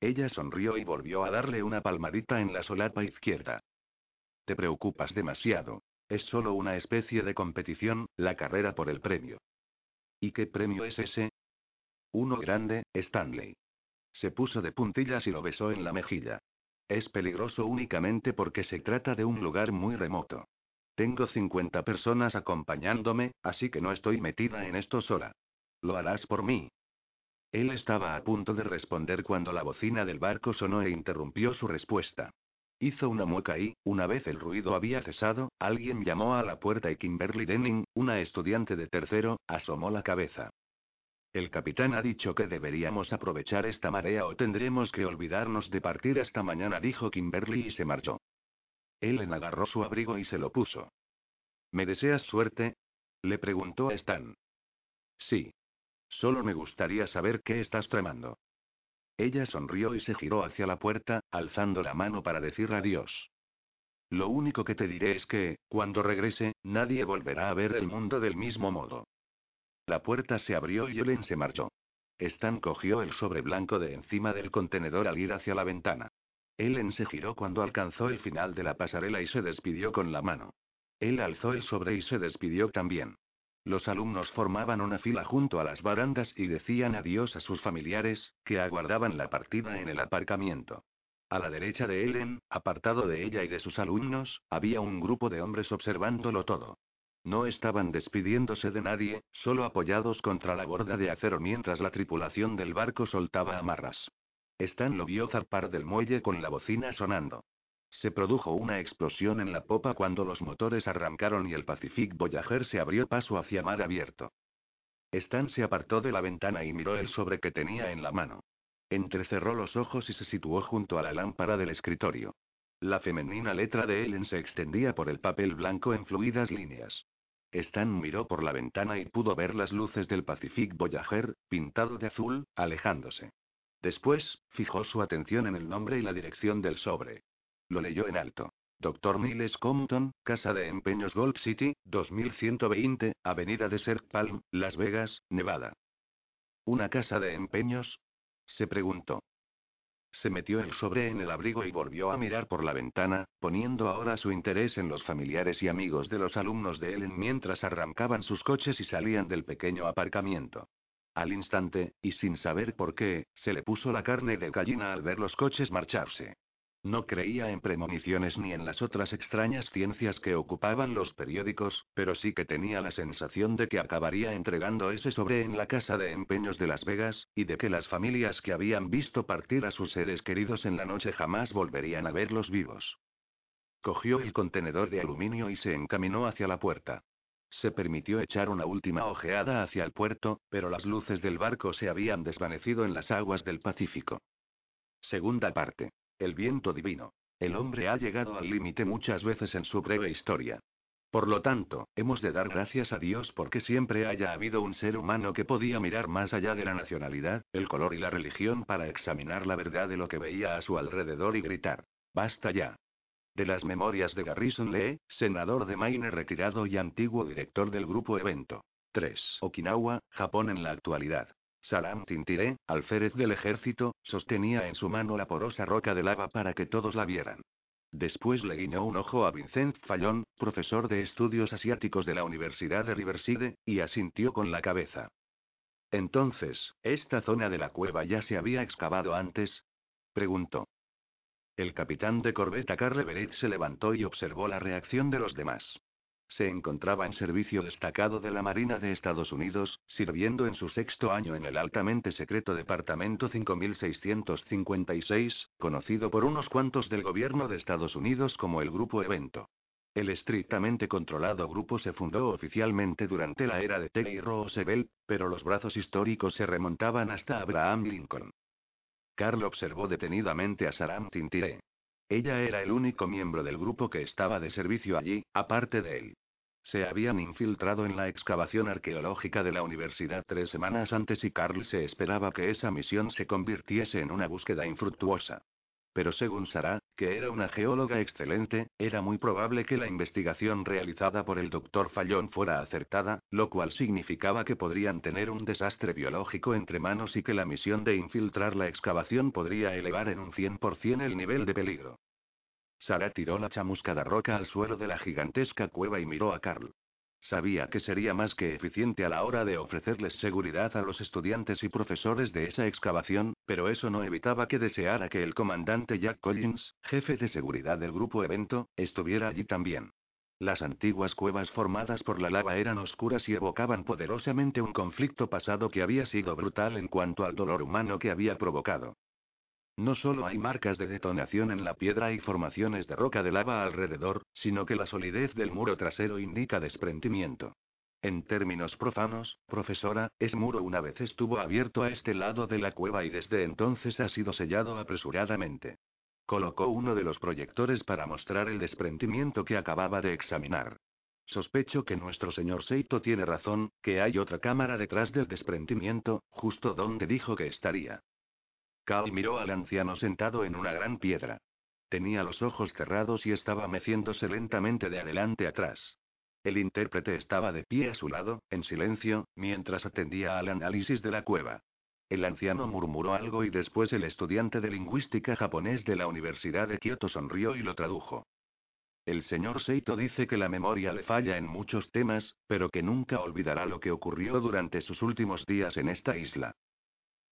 Ella sonrió y volvió a darle una palmadita en la solapa izquierda. Te preocupas demasiado. Es solo una especie de competición, la carrera por el premio. ¿Y qué premio es ese? Uno grande, Stanley. Se puso de puntillas y lo besó en la mejilla. Es peligroso únicamente porque se trata de un lugar muy remoto. Tengo 50 personas acompañándome, así que no estoy metida en esto sola. Lo harás por mí, él estaba a punto de responder cuando la bocina del barco sonó e interrumpió su respuesta. Hizo una mueca y, una vez el ruido había cesado, alguien llamó a la puerta y Kimberly Denning, una estudiante de tercero, asomó la cabeza. El capitán ha dicho que deberíamos aprovechar esta marea o tendremos que olvidarnos de partir hasta mañana, dijo Kimberly y se marchó. Ellen agarró su abrigo y se lo puso. ¿Me deseas suerte? Le preguntó a Stan. Sí. Solo me gustaría saber qué estás tramando. Ella sonrió y se giró hacia la puerta, alzando la mano para decir adiós. Lo único que te diré es que, cuando regrese, nadie volverá a ver el mundo del mismo modo. La puerta se abrió y Ellen se marchó. Stan cogió el sobre blanco de encima del contenedor al ir hacia la ventana. Ellen se giró cuando alcanzó el final de la pasarela y se despidió con la mano. Él alzó el sobre y se despidió también. Los alumnos formaban una fila junto a las barandas y decían adiós a sus familiares, que aguardaban la partida en el aparcamiento. A la derecha de Ellen, apartado de ella y de sus alumnos, había un grupo de hombres observándolo todo. No estaban despidiéndose de nadie, solo apoyados contra la borda de acero mientras la tripulación del barco soltaba amarras. Stan lo vio zarpar del muelle con la bocina sonando. Se produjo una explosión en la popa cuando los motores arrancaron y el Pacific Voyager se abrió paso hacia mar abierto. Stan se apartó de la ventana y miró el sobre que tenía en la mano. Entrecerró los ojos y se situó junto a la lámpara del escritorio. La femenina letra de Ellen se extendía por el papel blanco en fluidas líneas. Stan miró por la ventana y pudo ver las luces del Pacific Voyager, pintado de azul, alejándose. Después, fijó su atención en el nombre y la dirección del sobre. Lo leyó en alto. Dr. Niles Compton, Casa de Empeños Gold City, 2120, Avenida Desert Palm, Las Vegas, Nevada. ¿Una casa de empeños? Se preguntó. Se metió el sobre en el abrigo y volvió a mirar por la ventana, poniendo ahora su interés en los familiares y amigos de los alumnos de Ellen mientras arrancaban sus coches y salían del pequeño aparcamiento. Al instante, y sin saber por qué, se le puso la carne de gallina al ver los coches marcharse. No creía en premoniciones ni en las otras extrañas ciencias que ocupaban los periódicos, pero sí que tenía la sensación de que acabaría entregando ese sobre en la casa de empeños de Las Vegas, y de que las familias que habían visto partir a sus seres queridos en la noche jamás volverían a verlos vivos. Cogió el contenedor de aluminio y se encaminó hacia la puerta. Se permitió echar una última ojeada hacia el puerto, pero las luces del barco se habían desvanecido en las aguas del Pacífico. Segunda parte. El viento divino. El hombre ha llegado al límite muchas veces en su breve historia. Por lo tanto, hemos de dar gracias a Dios porque siempre haya habido un ser humano que podía mirar más allá de la nacionalidad, el color y la religión para examinar la verdad de lo que veía a su alrededor y gritar, basta ya. De las memorias de Garrison Lee, senador de Maine retirado y antiguo director del grupo Evento. 3. Okinawa, Japón en la actualidad. Salam Tintiré, alférez del ejército, sostenía en su mano la porosa roca de lava para que todos la vieran. Después le guiñó un ojo a Vincent Fallon, profesor de estudios asiáticos de la Universidad de Riverside, y asintió con la cabeza. Entonces, ¿esta zona de la cueva ya se había excavado antes? preguntó. El capitán de corbeta Carl Everett se levantó y observó la reacción de los demás. Se encontraba en servicio destacado de la Marina de Estados Unidos, sirviendo en su sexto año en el altamente secreto Departamento 5656, conocido por unos cuantos del gobierno de Estados Unidos como el Grupo Evento. El estrictamente controlado grupo se fundó oficialmente durante la era de Teddy Roosevelt, pero los brazos históricos se remontaban hasta Abraham Lincoln. Carl observó detenidamente a Saram Tintire. Ella era el único miembro del grupo que estaba de servicio allí, aparte de él. Se habían infiltrado en la excavación arqueológica de la universidad tres semanas antes y Carl se esperaba que esa misión se convirtiese en una búsqueda infructuosa. Pero según Sara, que era una geóloga excelente, era muy probable que la investigación realizada por el doctor Fallón fuera acertada, lo cual significaba que podrían tener un desastre biológico entre manos y que la misión de infiltrar la excavación podría elevar en un 100% el nivel de peligro. Sara tiró la chamuscada roca al suelo de la gigantesca cueva y miró a Carl. Sabía que sería más que eficiente a la hora de ofrecerles seguridad a los estudiantes y profesores de esa excavación, pero eso no evitaba que deseara que el comandante Jack Collins, jefe de seguridad del grupo evento, estuviera allí también. Las antiguas cuevas formadas por la lava eran oscuras y evocaban poderosamente un conflicto pasado que había sido brutal en cuanto al dolor humano que había provocado. No solo hay marcas de detonación en la piedra y formaciones de roca de lava alrededor, sino que la solidez del muro trasero indica desprendimiento. En términos profanos, profesora, ese muro una vez estuvo abierto a este lado de la cueva y desde entonces ha sido sellado apresuradamente. Colocó uno de los proyectores para mostrar el desprendimiento que acababa de examinar. Sospecho que nuestro señor Seito tiene razón, que hay otra cámara detrás del desprendimiento, justo donde dijo que estaría. Cal miró al anciano sentado en una gran piedra. Tenía los ojos cerrados y estaba meciéndose lentamente de adelante atrás. El intérprete estaba de pie a su lado, en silencio, mientras atendía al análisis de la cueva. El anciano murmuró algo y después el estudiante de lingüística japonés de la Universidad de Kioto sonrió y lo tradujo. El señor Seito dice que la memoria le falla en muchos temas, pero que nunca olvidará lo que ocurrió durante sus últimos días en esta isla.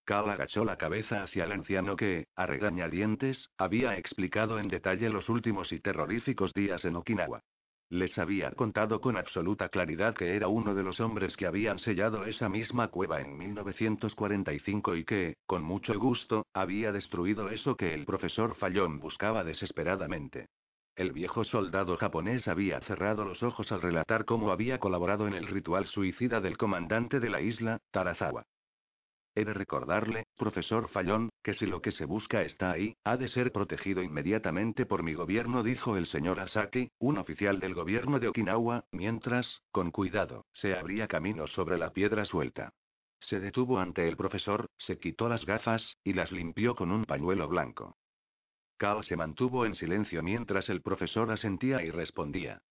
Cal agachó la cabeza hacia el anciano que, a regañadientes, había explicado en detalle los últimos y terroríficos días en Okinawa. Les había contado con absoluta claridad que era uno de los hombres que habían sellado esa misma cueva en 1945 y que, con mucho gusto, había destruido eso que el profesor Fallón buscaba desesperadamente. El viejo soldado japonés había cerrado los ojos al relatar cómo había colaborado en el ritual suicida del comandante de la isla, Tarazawa. He de recordarle, profesor Fallón, que si lo que se busca está ahí, ha de ser protegido inmediatamente por mi gobierno, dijo el señor Asaki, un oficial del gobierno de Okinawa, mientras, con cuidado, se abría camino sobre la piedra suelta. Se detuvo ante el profesor, se quitó las gafas, y las limpió con un pañuelo blanco. Cal se mantuvo en silencio mientras el profesor asentía y respondía.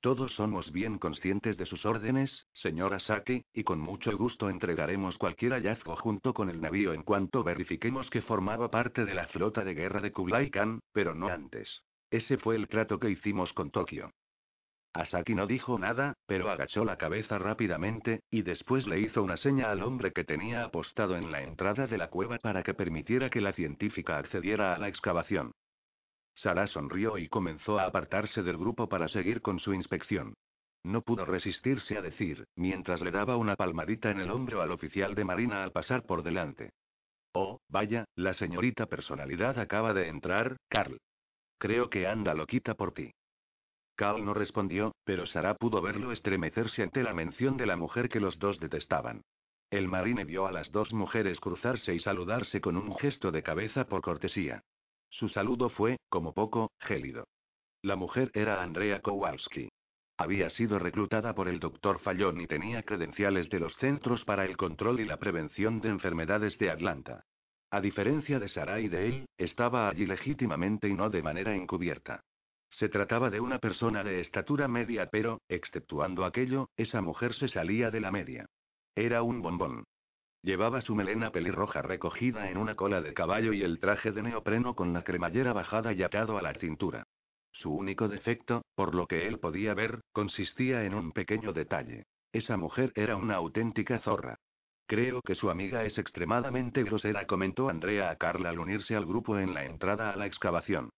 Todos somos bien conscientes de sus órdenes, señora Saki, y con mucho gusto entregaremos cualquier hallazgo junto con el navío en cuanto verifiquemos que formaba parte de la flota de guerra de Kublai Khan, pero no antes. Ese fue el trato que hicimos con Tokio. Asaki no dijo nada, pero agachó la cabeza rápidamente, y después le hizo una seña al hombre que tenía apostado en la entrada de la cueva para que permitiera que la científica accediera a la excavación. Sara sonrió y comenzó a apartarse del grupo para seguir con su inspección. No pudo resistirse a decir, mientras le daba una palmadita en el hombro al oficial de marina al pasar por delante. Oh, vaya, la señorita personalidad acaba de entrar, Carl. Creo que anda loquita por ti. Carl no respondió, pero Sara pudo verlo estremecerse ante la mención de la mujer que los dos detestaban. El marine vio a las dos mujeres cruzarse y saludarse con un gesto de cabeza por cortesía. Su saludo fue, como poco, gélido. La mujer era Andrea Kowalski. Había sido reclutada por el doctor Fallon y tenía credenciales de los Centros para el Control y la Prevención de Enfermedades de Atlanta. A diferencia de Sara y de él, estaba allí legítimamente y no de manera encubierta. Se trataba de una persona de estatura media, pero, exceptuando aquello, esa mujer se salía de la media. Era un bombón. Llevaba su melena pelirroja recogida en una cola de caballo y el traje de neopreno con la cremallera bajada y atado a la cintura. Su único defecto, por lo que él podía ver, consistía en un pequeño detalle. Esa mujer era una auténtica zorra. Creo que su amiga es extremadamente grosera, comentó Andrea a Carla al unirse al grupo en la entrada a la excavación.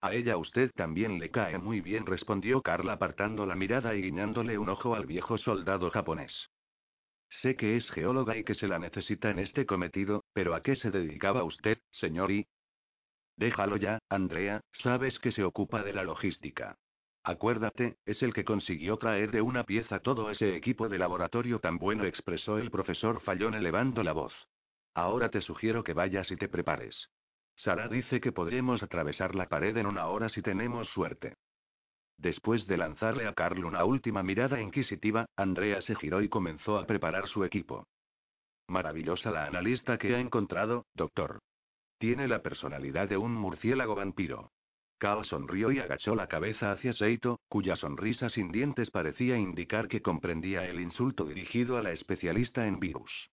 A ella usted también le cae muy bien, respondió Carla apartando la mirada y guiñándole un ojo al viejo soldado japonés. Sé que es geóloga y que se la necesita en este cometido, pero ¿a qué se dedicaba usted, señor? Déjalo ya, Andrea, sabes que se ocupa de la logística. Acuérdate, es el que consiguió traer de una pieza todo ese equipo de laboratorio tan bueno, expresó el profesor Fallón elevando la voz. Ahora te sugiero que vayas y te prepares. Sara dice que podremos atravesar la pared en una hora si tenemos suerte. Después de lanzarle a Carl una última mirada inquisitiva, Andrea se giró y comenzó a preparar su equipo. Maravillosa la analista que ha encontrado, doctor. Tiene la personalidad de un murciélago vampiro. Carl sonrió y agachó la cabeza hacia Seito, cuya sonrisa sin dientes parecía indicar que comprendía el insulto dirigido a la especialista en virus.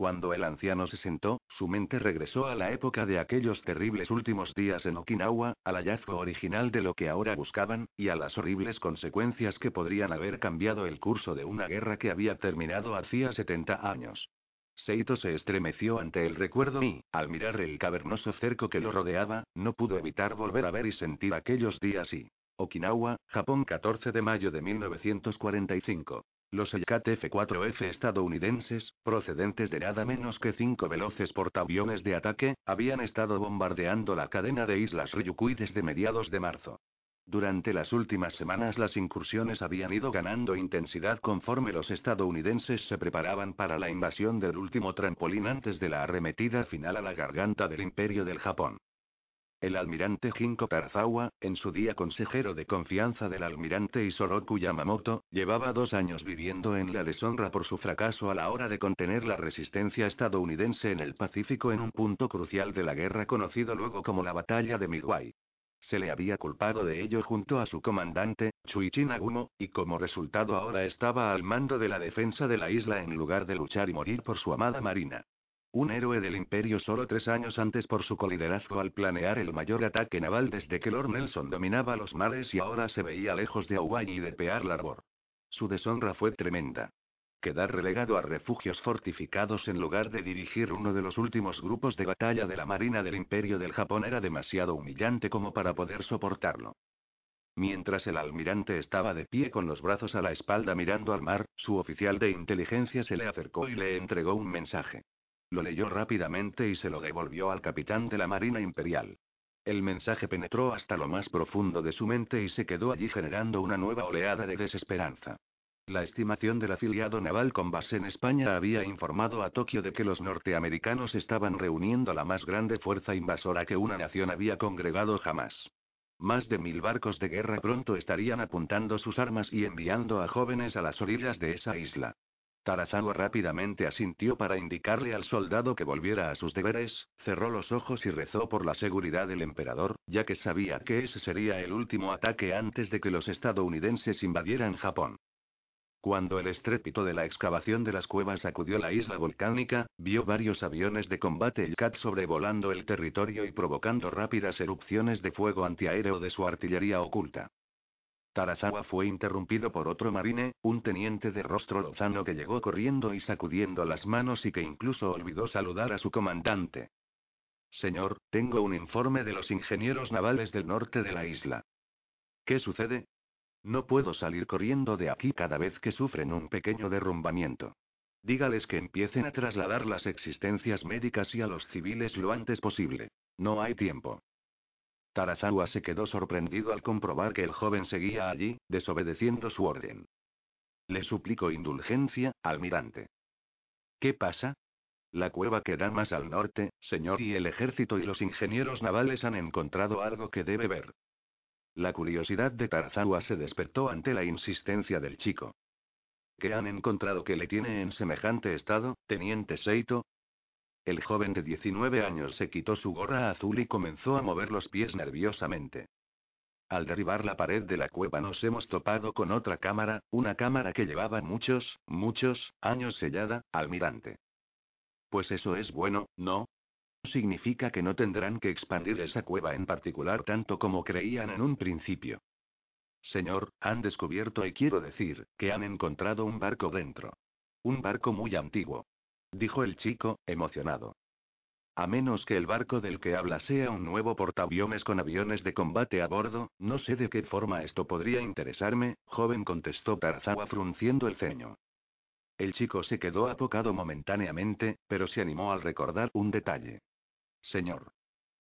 Cuando el anciano se sentó, su mente regresó a la época de aquellos terribles últimos días en Okinawa, al hallazgo original de lo que ahora buscaban, y a las horribles consecuencias que podrían haber cambiado el curso de una guerra que había terminado hacía 70 años. Seito se estremeció ante el recuerdo y, al mirar el cavernoso cerco que lo rodeaba, no pudo evitar volver a ver y sentir aquellos días y. Okinawa, Japón 14 de mayo de 1945. Los Hellcat F-4F estadounidenses, procedentes de nada menos que cinco veloces portaaviones de ataque, habían estado bombardeando la cadena de islas Ryukui desde mediados de marzo. Durante las últimas semanas las incursiones habían ido ganando intensidad conforme los estadounidenses se preparaban para la invasión del último trampolín antes de la arremetida final a la garganta del imperio del Japón. El almirante Jinko Tarzawa, en su día consejero de confianza del almirante Isoroku Yamamoto, llevaba dos años viviendo en la deshonra por su fracaso a la hora de contener la resistencia estadounidense en el Pacífico en un punto crucial de la guerra conocido luego como la Batalla de Midway. Se le había culpado de ello junto a su comandante, Chuichi Nagumo, y como resultado ahora estaba al mando de la defensa de la isla en lugar de luchar y morir por su amada marina. Un héroe del imperio solo tres años antes por su coliderazgo al planear el mayor ataque naval desde que Lord Nelson dominaba los mares y ahora se veía lejos de Hawaii y de Pearl Harbor. Su deshonra fue tremenda. Quedar relegado a refugios fortificados en lugar de dirigir uno de los últimos grupos de batalla de la Marina del Imperio del Japón era demasiado humillante como para poder soportarlo. Mientras el almirante estaba de pie con los brazos a la espalda mirando al mar, su oficial de inteligencia se le acercó y le entregó un mensaje. Lo leyó rápidamente y se lo devolvió al capitán de la Marina Imperial. El mensaje penetró hasta lo más profundo de su mente y se quedó allí generando una nueva oleada de desesperanza. La estimación del afiliado naval con base en España había informado a Tokio de que los norteamericanos estaban reuniendo la más grande fuerza invasora que una nación había congregado jamás. Más de mil barcos de guerra pronto estarían apuntando sus armas y enviando a jóvenes a las orillas de esa isla. Tarazawa rápidamente asintió para indicarle al soldado que volviera a sus deberes, cerró los ojos y rezó por la seguridad del emperador, ya que sabía que ese sería el último ataque antes de que los estadounidenses invadieran Japón. Cuando el estrépito de la excavación de las cuevas acudió a la isla volcánica, vio varios aviones de combate Hellcat sobrevolando el territorio y provocando rápidas erupciones de fuego antiaéreo de su artillería oculta. Tarazawa fue interrumpido por otro marine, un teniente de rostro lozano que llegó corriendo y sacudiendo las manos y que incluso olvidó saludar a su comandante. Señor, tengo un informe de los ingenieros navales del norte de la isla. ¿Qué sucede? No puedo salir corriendo de aquí cada vez que sufren un pequeño derrumbamiento. Dígales que empiecen a trasladar las existencias médicas y a los civiles lo antes posible. No hay tiempo. Tarazawa se quedó sorprendido al comprobar que el joven seguía allí, desobedeciendo su orden. Le suplico indulgencia, almirante. ¿Qué pasa? La cueva queda más al norte, señor, y el ejército y los ingenieros navales han encontrado algo que debe ver. La curiosidad de Tarazawa se despertó ante la insistencia del chico. ¿Qué han encontrado que le tiene en semejante estado, teniente Seito? El joven de 19 años se quitó su gorra azul y comenzó a mover los pies nerviosamente. Al derribar la pared de la cueva nos hemos topado con otra cámara, una cámara que llevaba muchos, muchos, años sellada, almirante. Pues eso es bueno, ¿no? Significa que no tendrán que expandir esa cueva en particular tanto como creían en un principio. Señor, han descubierto y quiero decir, que han encontrado un barco dentro. Un barco muy antiguo. Dijo el chico, emocionado. A menos que el barco del que habla sea un nuevo portaaviones con aviones de combate a bordo, no sé de qué forma esto podría interesarme, joven contestó Tarzawa frunciendo el ceño. El chico se quedó apocado momentáneamente, pero se animó al recordar un detalle. Señor.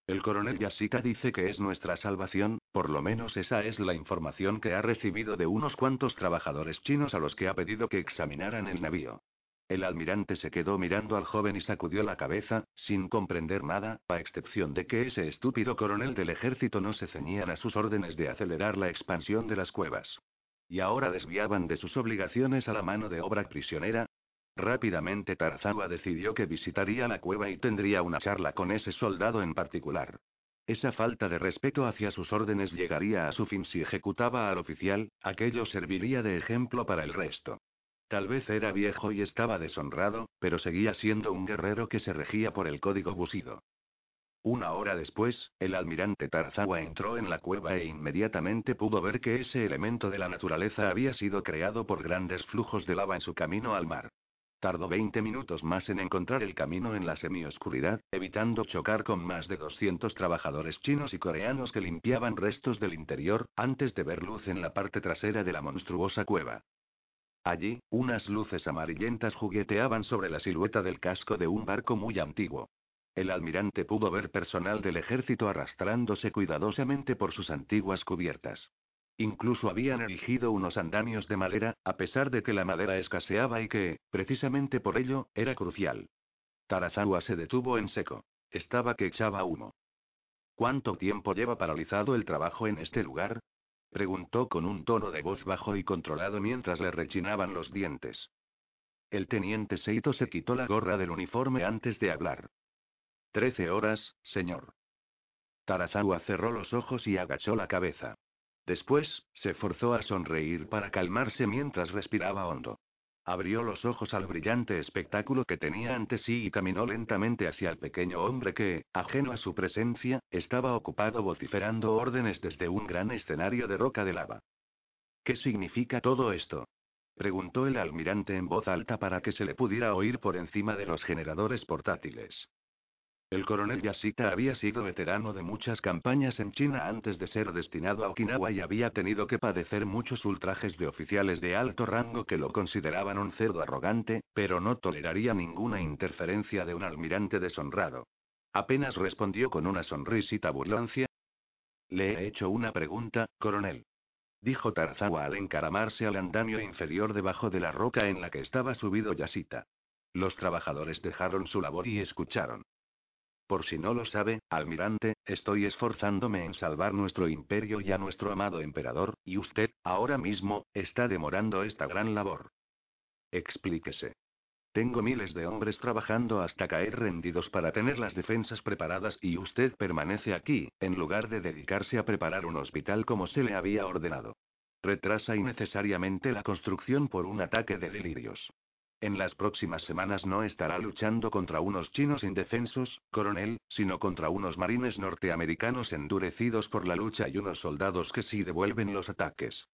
El coronel Yasika dice que es nuestra salvación, por lo menos esa es la información que ha recibido de unos cuantos trabajadores chinos a los que ha pedido que examinaran el navío. El almirante se quedó mirando al joven y sacudió la cabeza, sin comprender nada, a excepción de que ese estúpido coronel del ejército no se ceñían a sus órdenes de acelerar la expansión de las cuevas. Y ahora desviaban de sus obligaciones a la mano de obra prisionera. Rápidamente Tarzawa decidió que visitaría la cueva y tendría una charla con ese soldado en particular. Esa falta de respeto hacia sus órdenes llegaría a su fin si ejecutaba al oficial, aquello serviría de ejemplo para el resto. Tal vez era viejo y estaba deshonrado, pero seguía siendo un guerrero que se regía por el código busido. Una hora después, el almirante Tarzawa entró en la cueva e inmediatamente pudo ver que ese elemento de la naturaleza había sido creado por grandes flujos de lava en su camino al mar. Tardó 20 minutos más en encontrar el camino en la semioscuridad, evitando chocar con más de 200 trabajadores chinos y coreanos que limpiaban restos del interior, antes de ver luz en la parte trasera de la monstruosa cueva. Allí, unas luces amarillentas jugueteaban sobre la silueta del casco de un barco muy antiguo. El almirante pudo ver personal del ejército arrastrándose cuidadosamente por sus antiguas cubiertas. Incluso habían erigido unos andamios de madera, a pesar de que la madera escaseaba y que, precisamente por ello, era crucial. Tarazawa se detuvo en seco. Estaba que echaba humo. ¿Cuánto tiempo lleva paralizado el trabajo en este lugar? Preguntó con un tono de voz bajo y controlado mientras le rechinaban los dientes. El teniente Seito se quitó la gorra del uniforme antes de hablar. Trece horas, señor. Tarazawa cerró los ojos y agachó la cabeza. Después, se forzó a sonreír para calmarse mientras respiraba hondo. Abrió los ojos al brillante espectáculo que tenía ante sí y caminó lentamente hacia el pequeño hombre que, ajeno a su presencia, estaba ocupado vociferando órdenes desde un gran escenario de roca de lava. ¿Qué significa todo esto? preguntó el almirante en voz alta para que se le pudiera oír por encima de los generadores portátiles. El coronel Yasita había sido veterano de muchas campañas en China antes de ser destinado a Okinawa y había tenido que padecer muchos ultrajes de oficiales de alto rango que lo consideraban un cerdo arrogante, pero no toleraría ninguna interferencia de un almirante deshonrado. Apenas respondió con una sonrisita burlancia. Le he hecho una pregunta, coronel. Dijo Tarzawa al encaramarse al andamio inferior debajo de la roca en la que estaba subido Yasita. Los trabajadores dejaron su labor y escucharon. Por si no lo sabe, almirante, estoy esforzándome en salvar nuestro imperio y a nuestro amado emperador, y usted, ahora mismo, está demorando esta gran labor. Explíquese. Tengo miles de hombres trabajando hasta caer rendidos para tener las defensas preparadas y usted permanece aquí, en lugar de dedicarse a preparar un hospital como se le había ordenado. Retrasa innecesariamente la construcción por un ataque de delirios. En las próximas semanas no estará luchando contra unos chinos indefensos, coronel, sino contra unos marines norteamericanos endurecidos por la lucha y unos soldados que sí devuelven los ataques.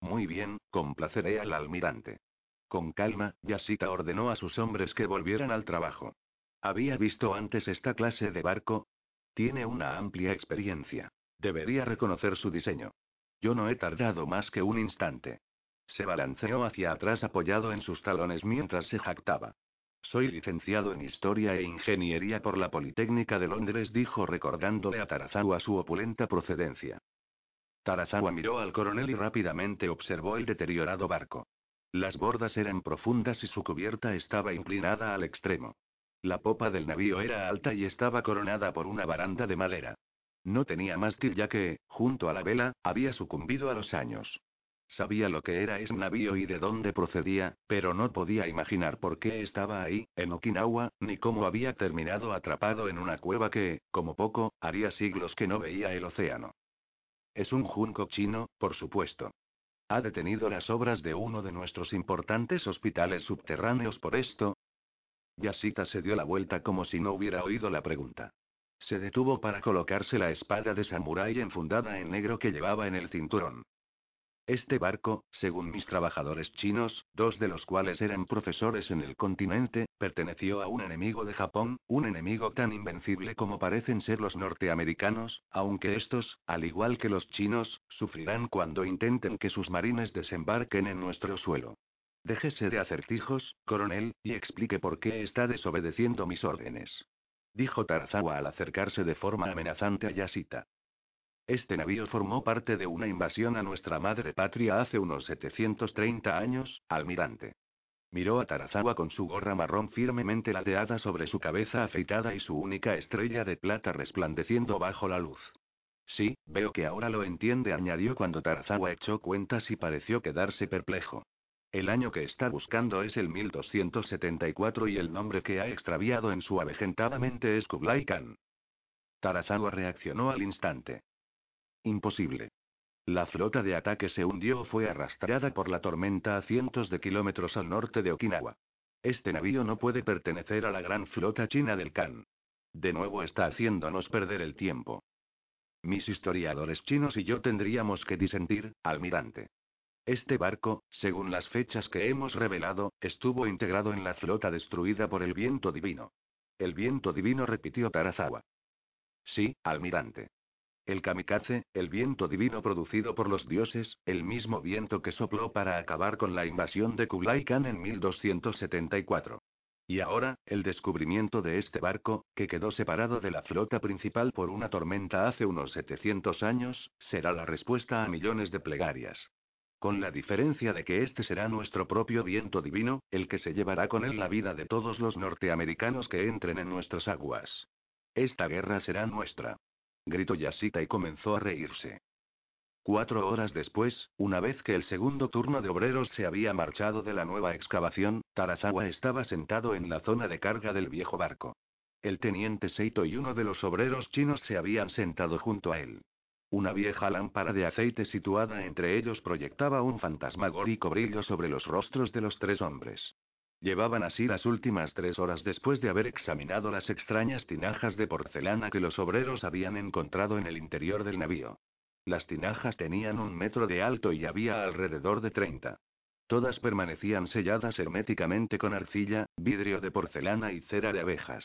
Muy bien, complaceré al almirante. Con calma, Yasita ordenó a sus hombres que volvieran al trabajo. ¿Había visto antes esta clase de barco? Tiene una amplia experiencia. Debería reconocer su diseño. Yo no he tardado más que un instante. Se balanceó hacia atrás apoyado en sus talones mientras se jactaba. Soy licenciado en Historia e Ingeniería por la Politécnica de Londres, dijo recordándole a Tarazawa su opulenta procedencia. Tarazawa miró al coronel y rápidamente observó el deteriorado barco. Las bordas eran profundas y su cubierta estaba inclinada al extremo. La popa del navío era alta y estaba coronada por una baranda de madera. No tenía mástil ya que, junto a la vela, había sucumbido a los años. Sabía lo que era ese navío y de dónde procedía, pero no podía imaginar por qué estaba ahí, en Okinawa, ni cómo había terminado atrapado en una cueva que, como poco, haría siglos que no veía el océano. Es un junco chino, por supuesto. ¿Ha detenido las obras de uno de nuestros importantes hospitales subterráneos por esto? Yasita se dio la vuelta como si no hubiera oído la pregunta. Se detuvo para colocarse la espada de samurái enfundada en negro que llevaba en el cinturón. Este barco, según mis trabajadores chinos, dos de los cuales eran profesores en el continente, perteneció a un enemigo de Japón, un enemigo tan invencible como parecen ser los norteamericanos, aunque estos, al igual que los chinos, sufrirán cuando intenten que sus marines desembarquen en nuestro suelo. Déjese de acertijos, coronel, y explique por qué está desobedeciendo mis órdenes dijo Tarzawa al acercarse de forma amenazante a Yasita. Este navío formó parte de una invasión a nuestra madre patria hace unos 730 años, almirante. Miró a Tarazawa con su gorra marrón firmemente ladeada sobre su cabeza afeitada y su única estrella de plata resplandeciendo bajo la luz. Sí, veo que ahora lo entiende, añadió cuando Tarazawa echó cuentas y pareció quedarse perplejo. El año que está buscando es el 1274 y el nombre que ha extraviado en su avejentada mente es Kublai Khan. Tarazawa reaccionó al instante. Imposible. La flota de ataque se hundió o fue arrastrada por la tormenta a cientos de kilómetros al norte de Okinawa. Este navío no puede pertenecer a la gran flota china del Khan. De nuevo está haciéndonos perder el tiempo. Mis historiadores chinos y yo tendríamos que disentir, almirante. Este barco, según las fechas que hemos revelado, estuvo integrado en la flota destruida por el viento divino. El viento divino repitió Tarazawa. Sí, almirante. El kamikaze, el viento divino producido por los dioses, el mismo viento que sopló para acabar con la invasión de Kublai Khan en 1274. Y ahora, el descubrimiento de este barco, que quedó separado de la flota principal por una tormenta hace unos 700 años, será la respuesta a millones de plegarias. Con la diferencia de que este será nuestro propio viento divino, el que se llevará con él la vida de todos los norteamericanos que entren en nuestras aguas. Esta guerra será nuestra. Gritó Yasita y comenzó a reírse. Cuatro horas después, una vez que el segundo turno de obreros se había marchado de la nueva excavación, Tarazawa estaba sentado en la zona de carga del viejo barco. El teniente Seito y uno de los obreros chinos se habían sentado junto a él. Una vieja lámpara de aceite situada entre ellos proyectaba un fantasmagórico brillo sobre los rostros de los tres hombres. Llevaban así las últimas tres horas después de haber examinado las extrañas tinajas de porcelana que los obreros habían encontrado en el interior del navío. Las tinajas tenían un metro de alto y había alrededor de treinta. Todas permanecían selladas herméticamente con arcilla, vidrio de porcelana y cera de abejas.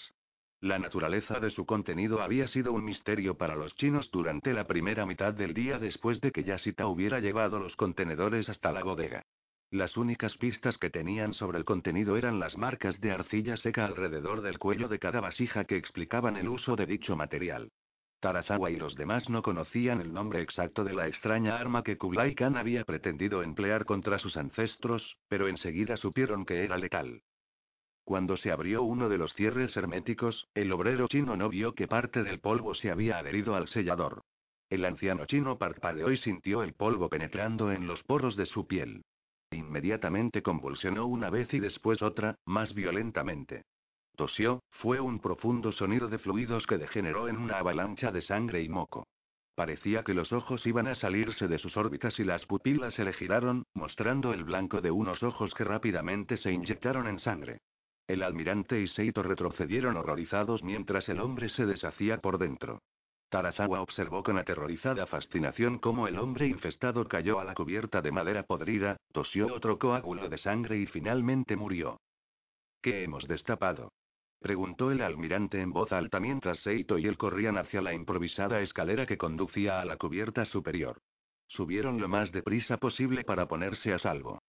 La naturaleza de su contenido había sido un misterio para los chinos durante la primera mitad del día después de que Yasita hubiera llevado los contenedores hasta la bodega. Las únicas pistas que tenían sobre el contenido eran las marcas de arcilla seca alrededor del cuello de cada vasija que explicaban el uso de dicho material. Tarazawa y los demás no conocían el nombre exacto de la extraña arma que Kublai Khan había pretendido emplear contra sus ancestros, pero enseguida supieron que era letal. Cuando se abrió uno de los cierres herméticos, el obrero chino no vio que parte del polvo se había adherido al sellador. El anciano chino parpadeó y sintió el polvo penetrando en los poros de su piel. Inmediatamente convulsionó una vez y después otra, más violentamente. Tosió, fue un profundo sonido de fluidos que degeneró en una avalancha de sangre y moco. Parecía que los ojos iban a salirse de sus órbitas y las pupilas se le giraron, mostrando el blanco de unos ojos que rápidamente se inyectaron en sangre. El almirante y Seito retrocedieron horrorizados mientras el hombre se deshacía por dentro. Tarazawa observó con aterrorizada fascinación cómo el hombre infestado cayó a la cubierta de madera podrida, tosió otro coágulo de sangre y finalmente murió. ¿Qué hemos destapado? Preguntó el almirante en voz alta mientras Seito y él corrían hacia la improvisada escalera que conducía a la cubierta superior. Subieron lo más deprisa posible para ponerse a salvo.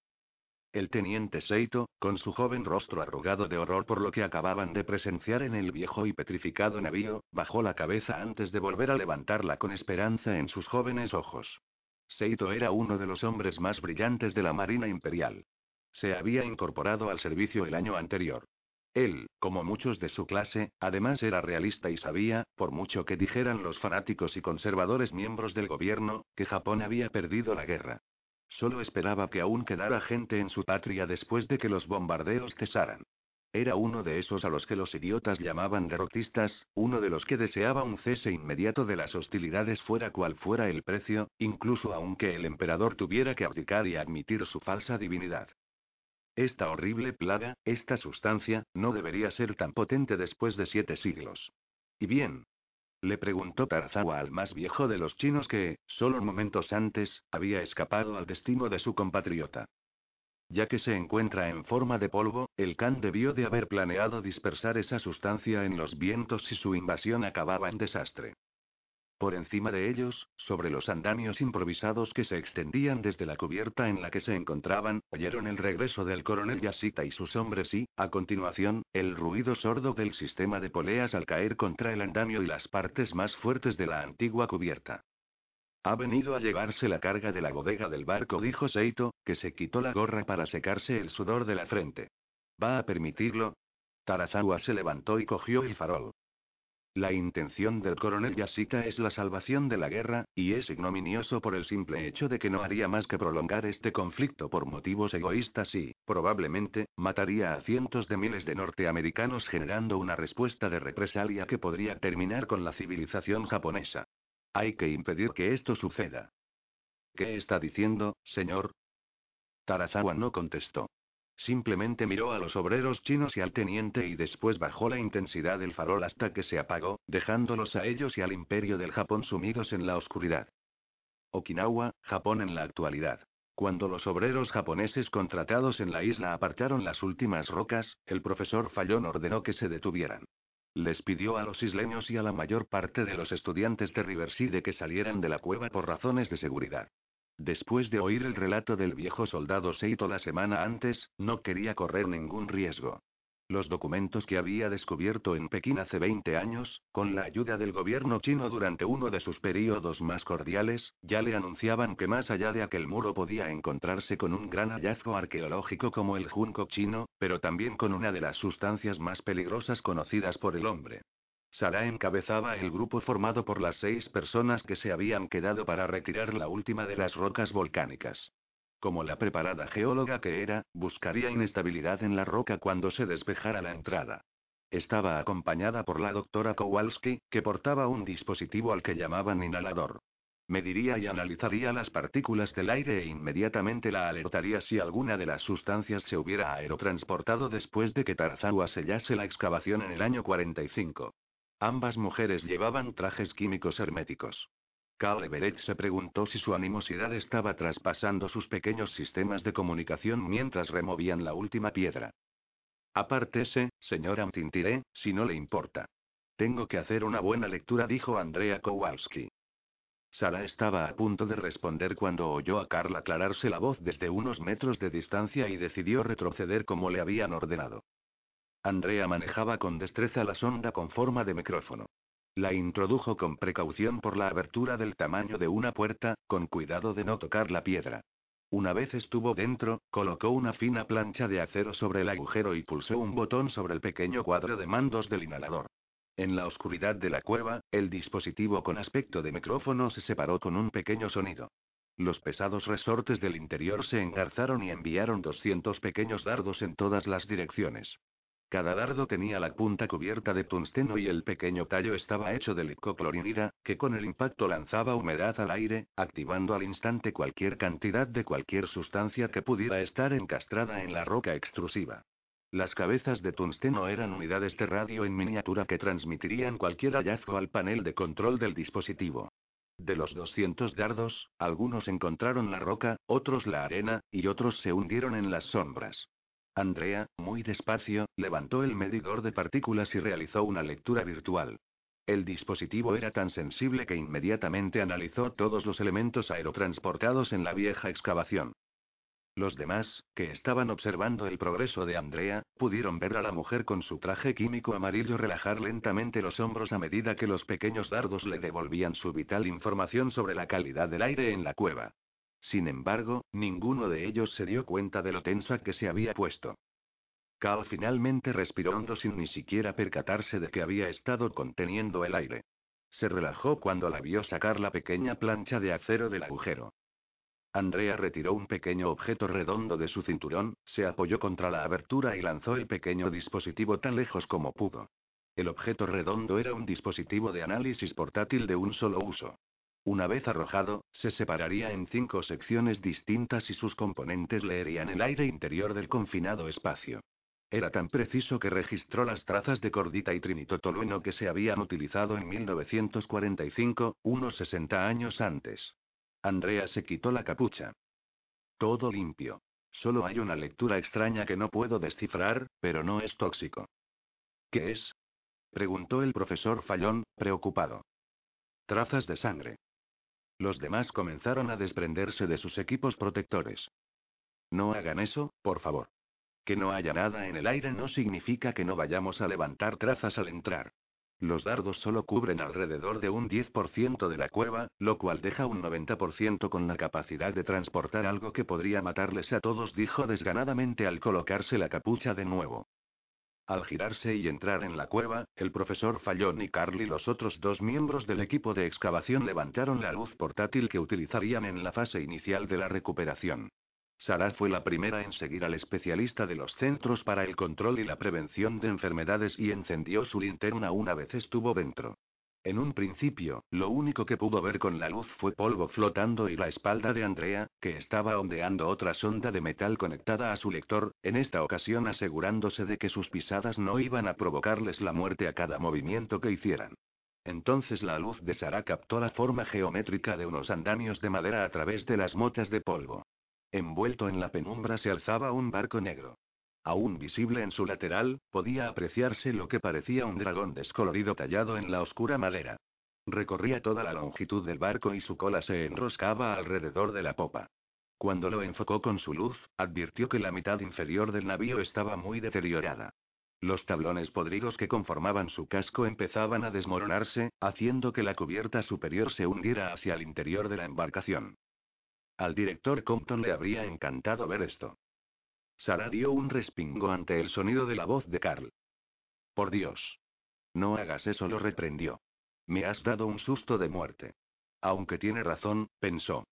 El teniente Seito, con su joven rostro arrugado de horror por lo que acababan de presenciar en el viejo y petrificado navío, bajó la cabeza antes de volver a levantarla con esperanza en sus jóvenes ojos. Seito era uno de los hombres más brillantes de la Marina Imperial. Se había incorporado al servicio el año anterior. Él, como muchos de su clase, además era realista y sabía, por mucho que dijeran los fanáticos y conservadores miembros del gobierno, que Japón había perdido la guerra. Solo esperaba que aún quedara gente en su patria después de que los bombardeos cesaran. Era uno de esos a los que los idiotas llamaban derrotistas, uno de los que deseaba un cese inmediato de las hostilidades fuera cual fuera el precio, incluso aunque el emperador tuviera que abdicar y admitir su falsa divinidad. Esta horrible plaga, esta sustancia, no debería ser tan potente después de siete siglos. Y bien, le preguntó Tarzawa al más viejo de los chinos que, solo momentos antes, había escapado al destino de su compatriota. Ya que se encuentra en forma de polvo, el Khan debió de haber planeado dispersar esa sustancia en los vientos si su invasión acababa en desastre. Por encima de ellos, sobre los andamios improvisados que se extendían desde la cubierta en la que se encontraban, oyeron el regreso del coronel Yasita y sus hombres y, a continuación, el ruido sordo del sistema de poleas al caer contra el andamio y las partes más fuertes de la antigua cubierta. Ha venido a llevarse la carga de la bodega del barco, dijo Seito, que se quitó la gorra para secarse el sudor de la frente. ¿Va a permitirlo? Tarazawa se levantó y cogió el farol. La intención del coronel Yasita es la salvación de la guerra, y es ignominioso por el simple hecho de que no haría más que prolongar este conflicto por motivos egoístas y, probablemente, mataría a cientos de miles de norteamericanos generando una respuesta de represalia que podría terminar con la civilización japonesa. Hay que impedir que esto suceda. ¿Qué está diciendo, señor? Tarazawa no contestó. Simplemente miró a los obreros chinos y al teniente y después bajó la intensidad del farol hasta que se apagó, dejándolos a ellos y al imperio del Japón sumidos en la oscuridad. Okinawa, Japón en la actualidad. Cuando los obreros japoneses contratados en la isla apartaron las últimas rocas, el profesor Fallón ordenó que se detuvieran. Les pidió a los isleños y a la mayor parte de los estudiantes de Riverside que salieran de la cueva por razones de seguridad. Después de oír el relato del viejo soldado Seito la semana antes, no quería correr ningún riesgo. Los documentos que había descubierto en Pekín hace 20 años, con la ayuda del gobierno chino durante uno de sus períodos más cordiales, ya le anunciaban que más allá de aquel muro podía encontrarse con un gran hallazgo arqueológico como el junco chino, pero también con una de las sustancias más peligrosas conocidas por el hombre. Sara encabezaba el grupo formado por las seis personas que se habían quedado para retirar la última de las rocas volcánicas. Como la preparada geóloga que era, buscaría inestabilidad en la roca cuando se despejara la entrada. Estaba acompañada por la doctora Kowalski, que portaba un dispositivo al que llamaban inhalador. Mediría y analizaría las partículas del aire e inmediatamente la alertaría si alguna de las sustancias se hubiera aerotransportado después de que Tarzawa sellase la excavación en el año 45. Ambas mujeres llevaban trajes químicos herméticos. Carl Everett se preguntó si su animosidad estaba traspasando sus pequeños sistemas de comunicación mientras removían la última piedra. Apártese, señora Mtintiré, si no le importa. Tengo que hacer una buena lectura, dijo Andrea Kowalski. Sara estaba a punto de responder cuando oyó a Carl aclararse la voz desde unos metros de distancia y decidió retroceder como le habían ordenado. Andrea manejaba con destreza la sonda con forma de micrófono. La introdujo con precaución por la abertura del tamaño de una puerta, con cuidado de no tocar la piedra. Una vez estuvo dentro, colocó una fina plancha de acero sobre el agujero y pulsó un botón sobre el pequeño cuadro de mandos del inhalador. En la oscuridad de la cueva, el dispositivo con aspecto de micrófono se separó con un pequeño sonido. Los pesados resortes del interior se engarzaron y enviaron 200 pequeños dardos en todas las direcciones. Cada dardo tenía la punta cubierta de tungsteno y el pequeño tallo estaba hecho de licoclorinida, que con el impacto lanzaba humedad al aire, activando al instante cualquier cantidad de cualquier sustancia que pudiera estar encastrada en la roca extrusiva. Las cabezas de tungsteno eran unidades de radio en miniatura que transmitirían cualquier hallazgo al panel de control del dispositivo. De los 200 dardos, algunos encontraron la roca, otros la arena, y otros se hundieron en las sombras. Andrea, muy despacio, levantó el medidor de partículas y realizó una lectura virtual. El dispositivo era tan sensible que inmediatamente analizó todos los elementos aerotransportados en la vieja excavación. Los demás, que estaban observando el progreso de Andrea, pudieron ver a la mujer con su traje químico amarillo relajar lentamente los hombros a medida que los pequeños dardos le devolvían su vital información sobre la calidad del aire en la cueva. Sin embargo, ninguno de ellos se dio cuenta de lo tensa que se había puesto. Cal finalmente respiró hondo sin ni siquiera percatarse de que había estado conteniendo el aire. Se relajó cuando la vio sacar la pequeña plancha de acero del agujero. Andrea retiró un pequeño objeto redondo de su cinturón, se apoyó contra la abertura y lanzó el pequeño dispositivo tan lejos como pudo. El objeto redondo era un dispositivo de análisis portátil de un solo uso. Una vez arrojado, se separaría en cinco secciones distintas y sus componentes leerían el aire interior del confinado espacio. Era tan preciso que registró las trazas de cordita y trinitotolueno que se habían utilizado en 1945, unos 60 años antes. Andrea se quitó la capucha. Todo limpio. Solo hay una lectura extraña que no puedo descifrar, pero no es tóxico. ¿Qué es? preguntó el profesor Fallón, preocupado. Trazas de sangre. Los demás comenzaron a desprenderse de sus equipos protectores. No hagan eso, por favor. Que no haya nada en el aire no significa que no vayamos a levantar trazas al entrar. Los dardos solo cubren alrededor de un 10% de la cueva, lo cual deja un 90% con la capacidad de transportar algo que podría matarles a todos, dijo desganadamente al colocarse la capucha de nuevo. Al girarse y entrar en la cueva, el profesor Fallón y Carly, los otros dos miembros del equipo de excavación, levantaron la luz portátil que utilizarían en la fase inicial de la recuperación. Sara fue la primera en seguir al especialista de los Centros para el Control y la Prevención de Enfermedades y encendió su linterna una vez estuvo dentro. En un principio, lo único que pudo ver con la luz fue polvo flotando y la espalda de Andrea, que estaba ondeando otra sonda de metal conectada a su lector, en esta ocasión asegurándose de que sus pisadas no iban a provocarles la muerte a cada movimiento que hicieran. Entonces la luz de Sara captó la forma geométrica de unos andamios de madera a través de las motas de polvo. Envuelto en la penumbra se alzaba un barco negro. Aún visible en su lateral, podía apreciarse lo que parecía un dragón descolorido tallado en la oscura madera. Recorría toda la longitud del barco y su cola se enroscaba alrededor de la popa. Cuando lo enfocó con su luz, advirtió que la mitad inferior del navío estaba muy deteriorada. Los tablones podridos que conformaban su casco empezaban a desmoronarse, haciendo que la cubierta superior se hundiera hacia el interior de la embarcación. Al director Compton le habría encantado ver esto. Sara dio un respingo ante el sonido de la voz de Carl. Por Dios. No hagas eso, lo reprendió. Me has dado un susto de muerte. Aunque tiene razón, pensó.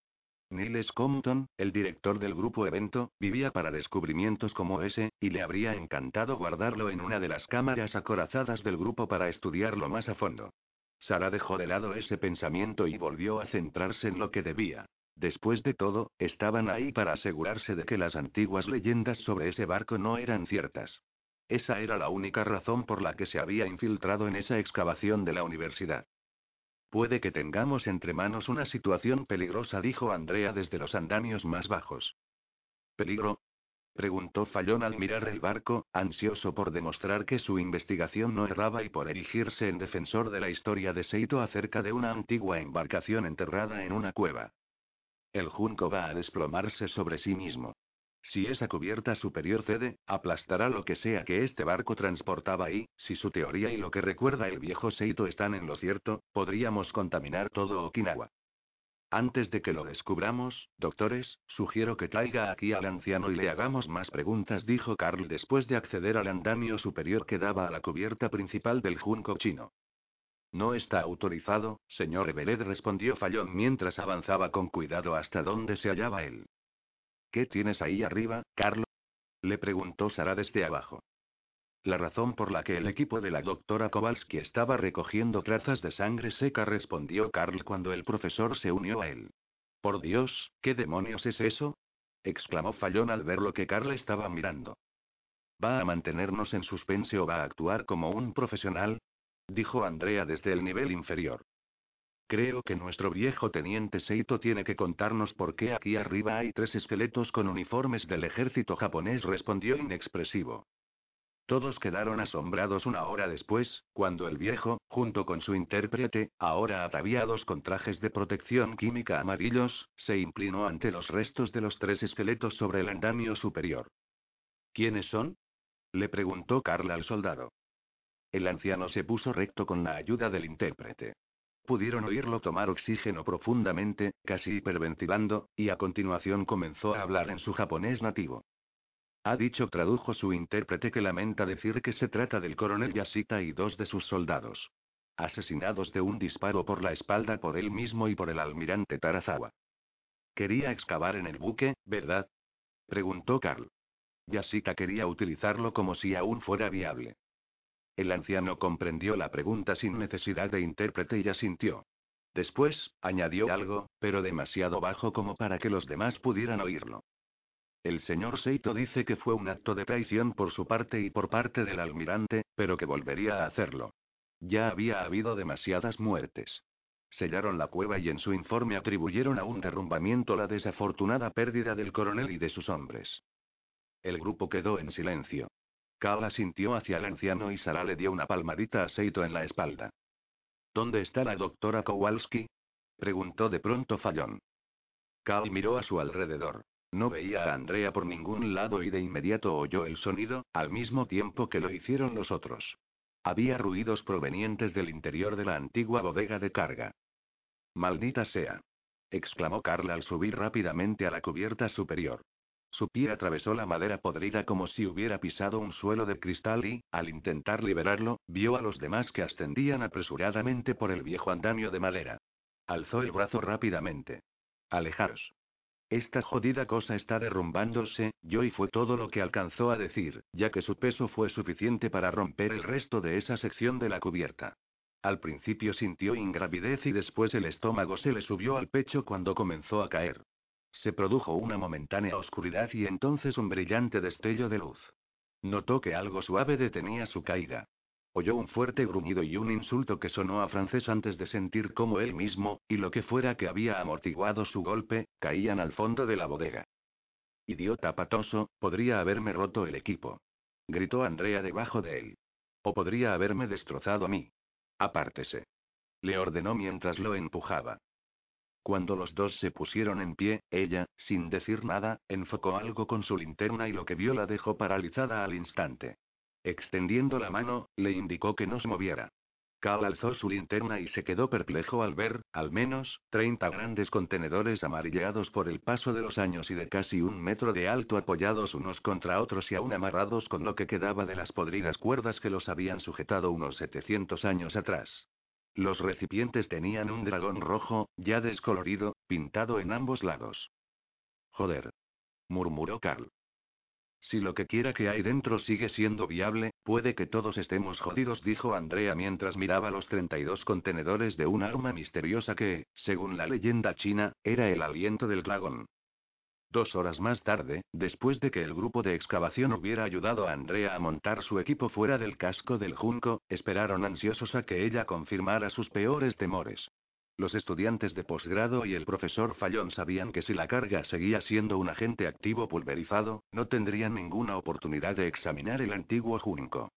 Niles Compton, el director del grupo evento, vivía para descubrimientos como ese, y le habría encantado guardarlo en una de las cámaras acorazadas del grupo para estudiarlo más a fondo. Sara dejó de lado ese pensamiento y volvió a centrarse en lo que debía. Después de todo, estaban ahí para asegurarse de que las antiguas leyendas sobre ese barco no eran ciertas. Esa era la única razón por la que se había infiltrado en esa excavación de la universidad. Puede que tengamos entre manos una situación peligrosa, dijo Andrea desde los andamios más bajos. ¿Peligro? preguntó Fallón al mirar el barco, ansioso por demostrar que su investigación no erraba y por erigirse en defensor de la historia de Seito acerca de una antigua embarcación enterrada en una cueva. El junco va a desplomarse sobre sí mismo. Si esa cubierta superior cede, aplastará lo que sea que este barco transportaba y, si su teoría y lo que recuerda el viejo Seito están en lo cierto, podríamos contaminar todo Okinawa. Antes de que lo descubramos, doctores, sugiero que traiga aquí al anciano y le hagamos más preguntas, dijo Carl después de acceder al andamio superior que daba a la cubierta principal del junco chino. No está autorizado, señor Everett, respondió Fallón mientras avanzaba con cuidado hasta donde se hallaba él. ¿Qué tienes ahí arriba, Carlos? Le preguntó Sara desde abajo. La razón por la que el equipo de la doctora Kowalski estaba recogiendo trazas de sangre seca, respondió Carl cuando el profesor se unió a él. Por Dios, ¿qué demonios es eso? exclamó Fallón al ver lo que Carl estaba mirando. ¿Va a mantenernos en suspense o va a actuar como un profesional? Dijo Andrea desde el nivel inferior. Creo que nuestro viejo teniente Seito tiene que contarnos por qué aquí arriba hay tres esqueletos con uniformes del ejército japonés, respondió inexpresivo. Todos quedaron asombrados una hora después, cuando el viejo, junto con su intérprete, ahora ataviados con trajes de protección química amarillos, se inclinó ante los restos de los tres esqueletos sobre el andamio superior. ¿Quiénes son? le preguntó Carla al soldado. El anciano se puso recto con la ayuda del intérprete. Pudieron oírlo tomar oxígeno profundamente, casi hiperventilando, y a continuación comenzó a hablar en su japonés nativo. Ha dicho, tradujo su intérprete, que lamenta decir que se trata del coronel Yashita y dos de sus soldados. Asesinados de un disparo por la espalda por él mismo y por el almirante Tarazawa. Quería excavar en el buque, ¿verdad? Preguntó Carl. Yashita quería utilizarlo como si aún fuera viable. El anciano comprendió la pregunta sin necesidad de intérprete y asintió. Después, añadió algo, pero demasiado bajo como para que los demás pudieran oírlo. El señor Seito dice que fue un acto de traición por su parte y por parte del almirante, pero que volvería a hacerlo. Ya había habido demasiadas muertes. Sellaron la cueva y en su informe atribuyeron a un derrumbamiento la desafortunada pérdida del coronel y de sus hombres. El grupo quedó en silencio. Kala sintió hacia el anciano y Sara le dio una palmadita a Seito en la espalda. ¿Dónde está la doctora Kowalski? preguntó de pronto Fallón. Cal miró a su alrededor. No veía a Andrea por ningún lado y de inmediato oyó el sonido, al mismo tiempo que lo hicieron los otros. Había ruidos provenientes del interior de la antigua bodega de carga. Maldita sea. exclamó Carla al subir rápidamente a la cubierta superior. Su pie atravesó la madera podrida como si hubiera pisado un suelo de cristal y, al intentar liberarlo, vio a los demás que ascendían apresuradamente por el viejo andamio de madera. Alzó el brazo rápidamente. Alejaros. Esta jodida cosa está derrumbándose, yo y fue todo lo que alcanzó a decir, ya que su peso fue suficiente para romper el resto de esa sección de la cubierta. Al principio sintió ingravidez y después el estómago se le subió al pecho cuando comenzó a caer. Se produjo una momentánea oscuridad y entonces un brillante destello de luz. Notó que algo suave detenía su caída. Oyó un fuerte gruñido y un insulto que sonó a francés antes de sentir cómo él mismo, y lo que fuera que había amortiguado su golpe, caían al fondo de la bodega. Idiota patoso, podría haberme roto el equipo. Gritó Andrea debajo de él. O podría haberme destrozado a mí. Apártese. Le ordenó mientras lo empujaba. Cuando los dos se pusieron en pie, ella, sin decir nada, enfocó algo con su linterna y lo que vio la dejó paralizada al instante. Extendiendo la mano, le indicó que no se moviera. Cal alzó su linterna y se quedó perplejo al ver, al menos, 30 grandes contenedores amarilleados por el paso de los años y de casi un metro de alto apoyados unos contra otros y aún amarrados con lo que quedaba de las podridas cuerdas que los habían sujetado unos 700 años atrás. Los recipientes tenían un dragón rojo, ya descolorido, pintado en ambos lados. Joder. murmuró Carl. Si lo que quiera que hay dentro sigue siendo viable, puede que todos estemos jodidos, dijo Andrea mientras miraba los 32 contenedores de un arma misteriosa que, según la leyenda china, era el aliento del dragón. Dos horas más tarde, después de que el grupo de excavación hubiera ayudado a Andrea a montar su equipo fuera del casco del Junco, esperaron ansiosos a que ella confirmara sus peores temores. Los estudiantes de posgrado y el profesor Fallón sabían que si la carga seguía siendo un agente activo pulverizado, no tendrían ninguna oportunidad de examinar el antiguo Junco.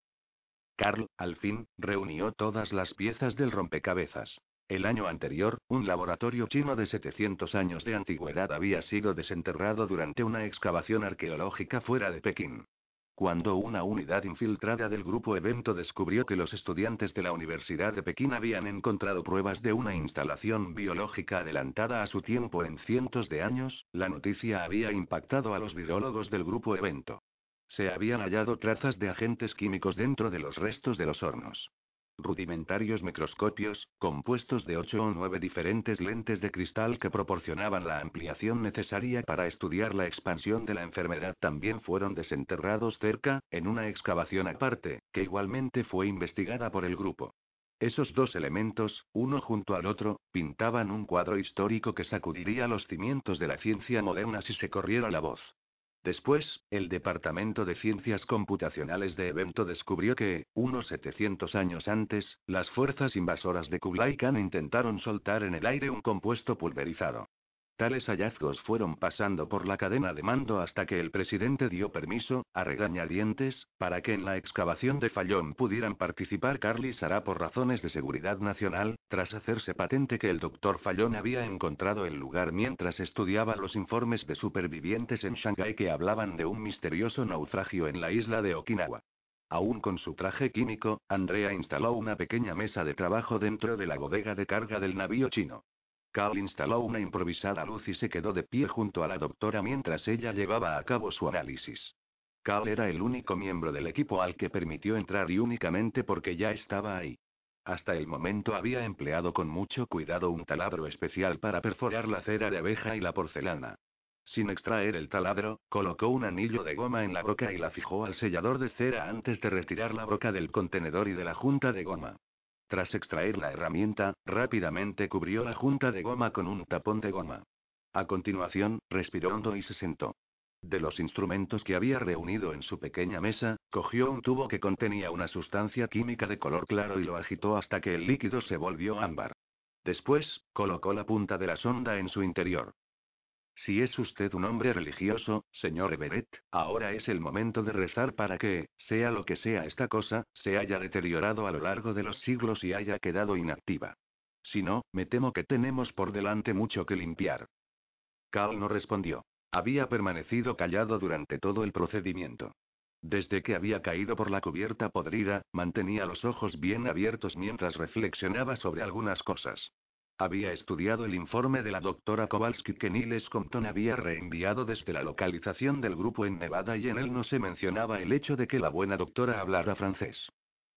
Carl, al fin, reunió todas las piezas del rompecabezas. El año anterior, un laboratorio chino de 700 años de antigüedad había sido desenterrado durante una excavación arqueológica fuera de Pekín. Cuando una unidad infiltrada del grupo evento descubrió que los estudiantes de la Universidad de Pekín habían encontrado pruebas de una instalación biológica adelantada a su tiempo en cientos de años, la noticia había impactado a los virólogos del grupo evento. Se habían hallado trazas de agentes químicos dentro de los restos de los hornos rudimentarios microscopios, compuestos de ocho o nueve diferentes lentes de cristal que proporcionaban la ampliación necesaria para estudiar la expansión de la enfermedad, también fueron desenterrados cerca, en una excavación aparte, que igualmente fue investigada por el grupo. Esos dos elementos, uno junto al otro, pintaban un cuadro histórico que sacudiría los cimientos de la ciencia moderna si se corriera la voz. Después, el Departamento de Ciencias Computacionales de Evento descubrió que, unos 700 años antes, las fuerzas invasoras de Kublai Khan intentaron soltar en el aire un compuesto pulverizado. Tales hallazgos fueron pasando por la cadena de mando hasta que el presidente dio permiso, a regañadientes, para que en la excavación de Fallón pudieran participar Carl y Sara por razones de seguridad nacional, tras hacerse patente que el doctor Fallón había encontrado el lugar mientras estudiaba los informes de supervivientes en Shanghái que hablaban de un misterioso naufragio en la isla de Okinawa. Aún con su traje químico, Andrea instaló una pequeña mesa de trabajo dentro de la bodega de carga del navío chino. Carl instaló una improvisada luz y se quedó de pie junto a la doctora mientras ella llevaba a cabo su análisis. Carl era el único miembro del equipo al que permitió entrar y únicamente porque ya estaba ahí. Hasta el momento había empleado con mucho cuidado un taladro especial para perforar la cera de abeja y la porcelana. Sin extraer el taladro, colocó un anillo de goma en la broca y la fijó al sellador de cera antes de retirar la broca del contenedor y de la junta de goma. Tras extraer la herramienta, rápidamente cubrió la junta de goma con un tapón de goma. A continuación, respiró hondo y se sentó. De los instrumentos que había reunido en su pequeña mesa, cogió un tubo que contenía una sustancia química de color claro y lo agitó hasta que el líquido se volvió ámbar. Después, colocó la punta de la sonda en su interior. Si es usted un hombre religioso, señor Everett, ahora es el momento de rezar para que, sea lo que sea esta cosa, se haya deteriorado a lo largo de los siglos y haya quedado inactiva. Si no, me temo que tenemos por delante mucho que limpiar. Carl no respondió. Había permanecido callado durante todo el procedimiento. Desde que había caído por la cubierta podrida, mantenía los ojos bien abiertos mientras reflexionaba sobre algunas cosas. Había estudiado el informe de la doctora Kowalski que Niles Compton había reenviado desde la localización del grupo en Nevada y en él no se mencionaba el hecho de que la buena doctora hablara francés.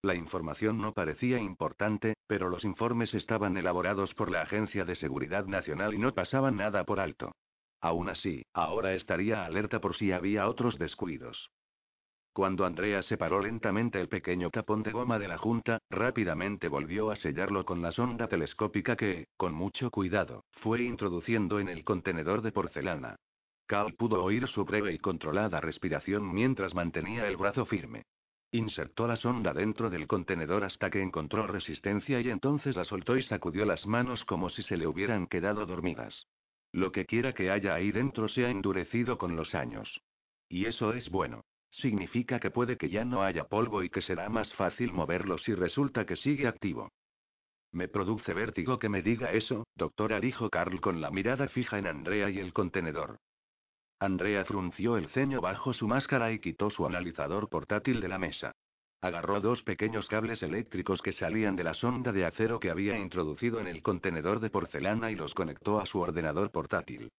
La información no parecía importante, pero los informes estaban elaborados por la Agencia de Seguridad Nacional y no pasaban nada por alto. Aún así, ahora estaría alerta por si había otros descuidos. Cuando Andrea separó lentamente el pequeño tapón de goma de la junta, rápidamente volvió a sellarlo con la sonda telescópica que, con mucho cuidado, fue introduciendo en el contenedor de porcelana. Cal pudo oír su breve y controlada respiración mientras mantenía el brazo firme. Insertó la sonda dentro del contenedor hasta que encontró resistencia y entonces la soltó y sacudió las manos como si se le hubieran quedado dormidas. Lo que quiera que haya ahí dentro se ha endurecido con los años. Y eso es bueno. Significa que puede que ya no haya polvo y que será más fácil moverlo si resulta que sigue activo. Me produce vértigo que me diga eso, doctora, dijo Carl con la mirada fija en Andrea y el contenedor. Andrea frunció el ceño bajo su máscara y quitó su analizador portátil de la mesa. Agarró dos pequeños cables eléctricos que salían de la sonda de acero que había introducido en el contenedor de porcelana y los conectó a su ordenador portátil.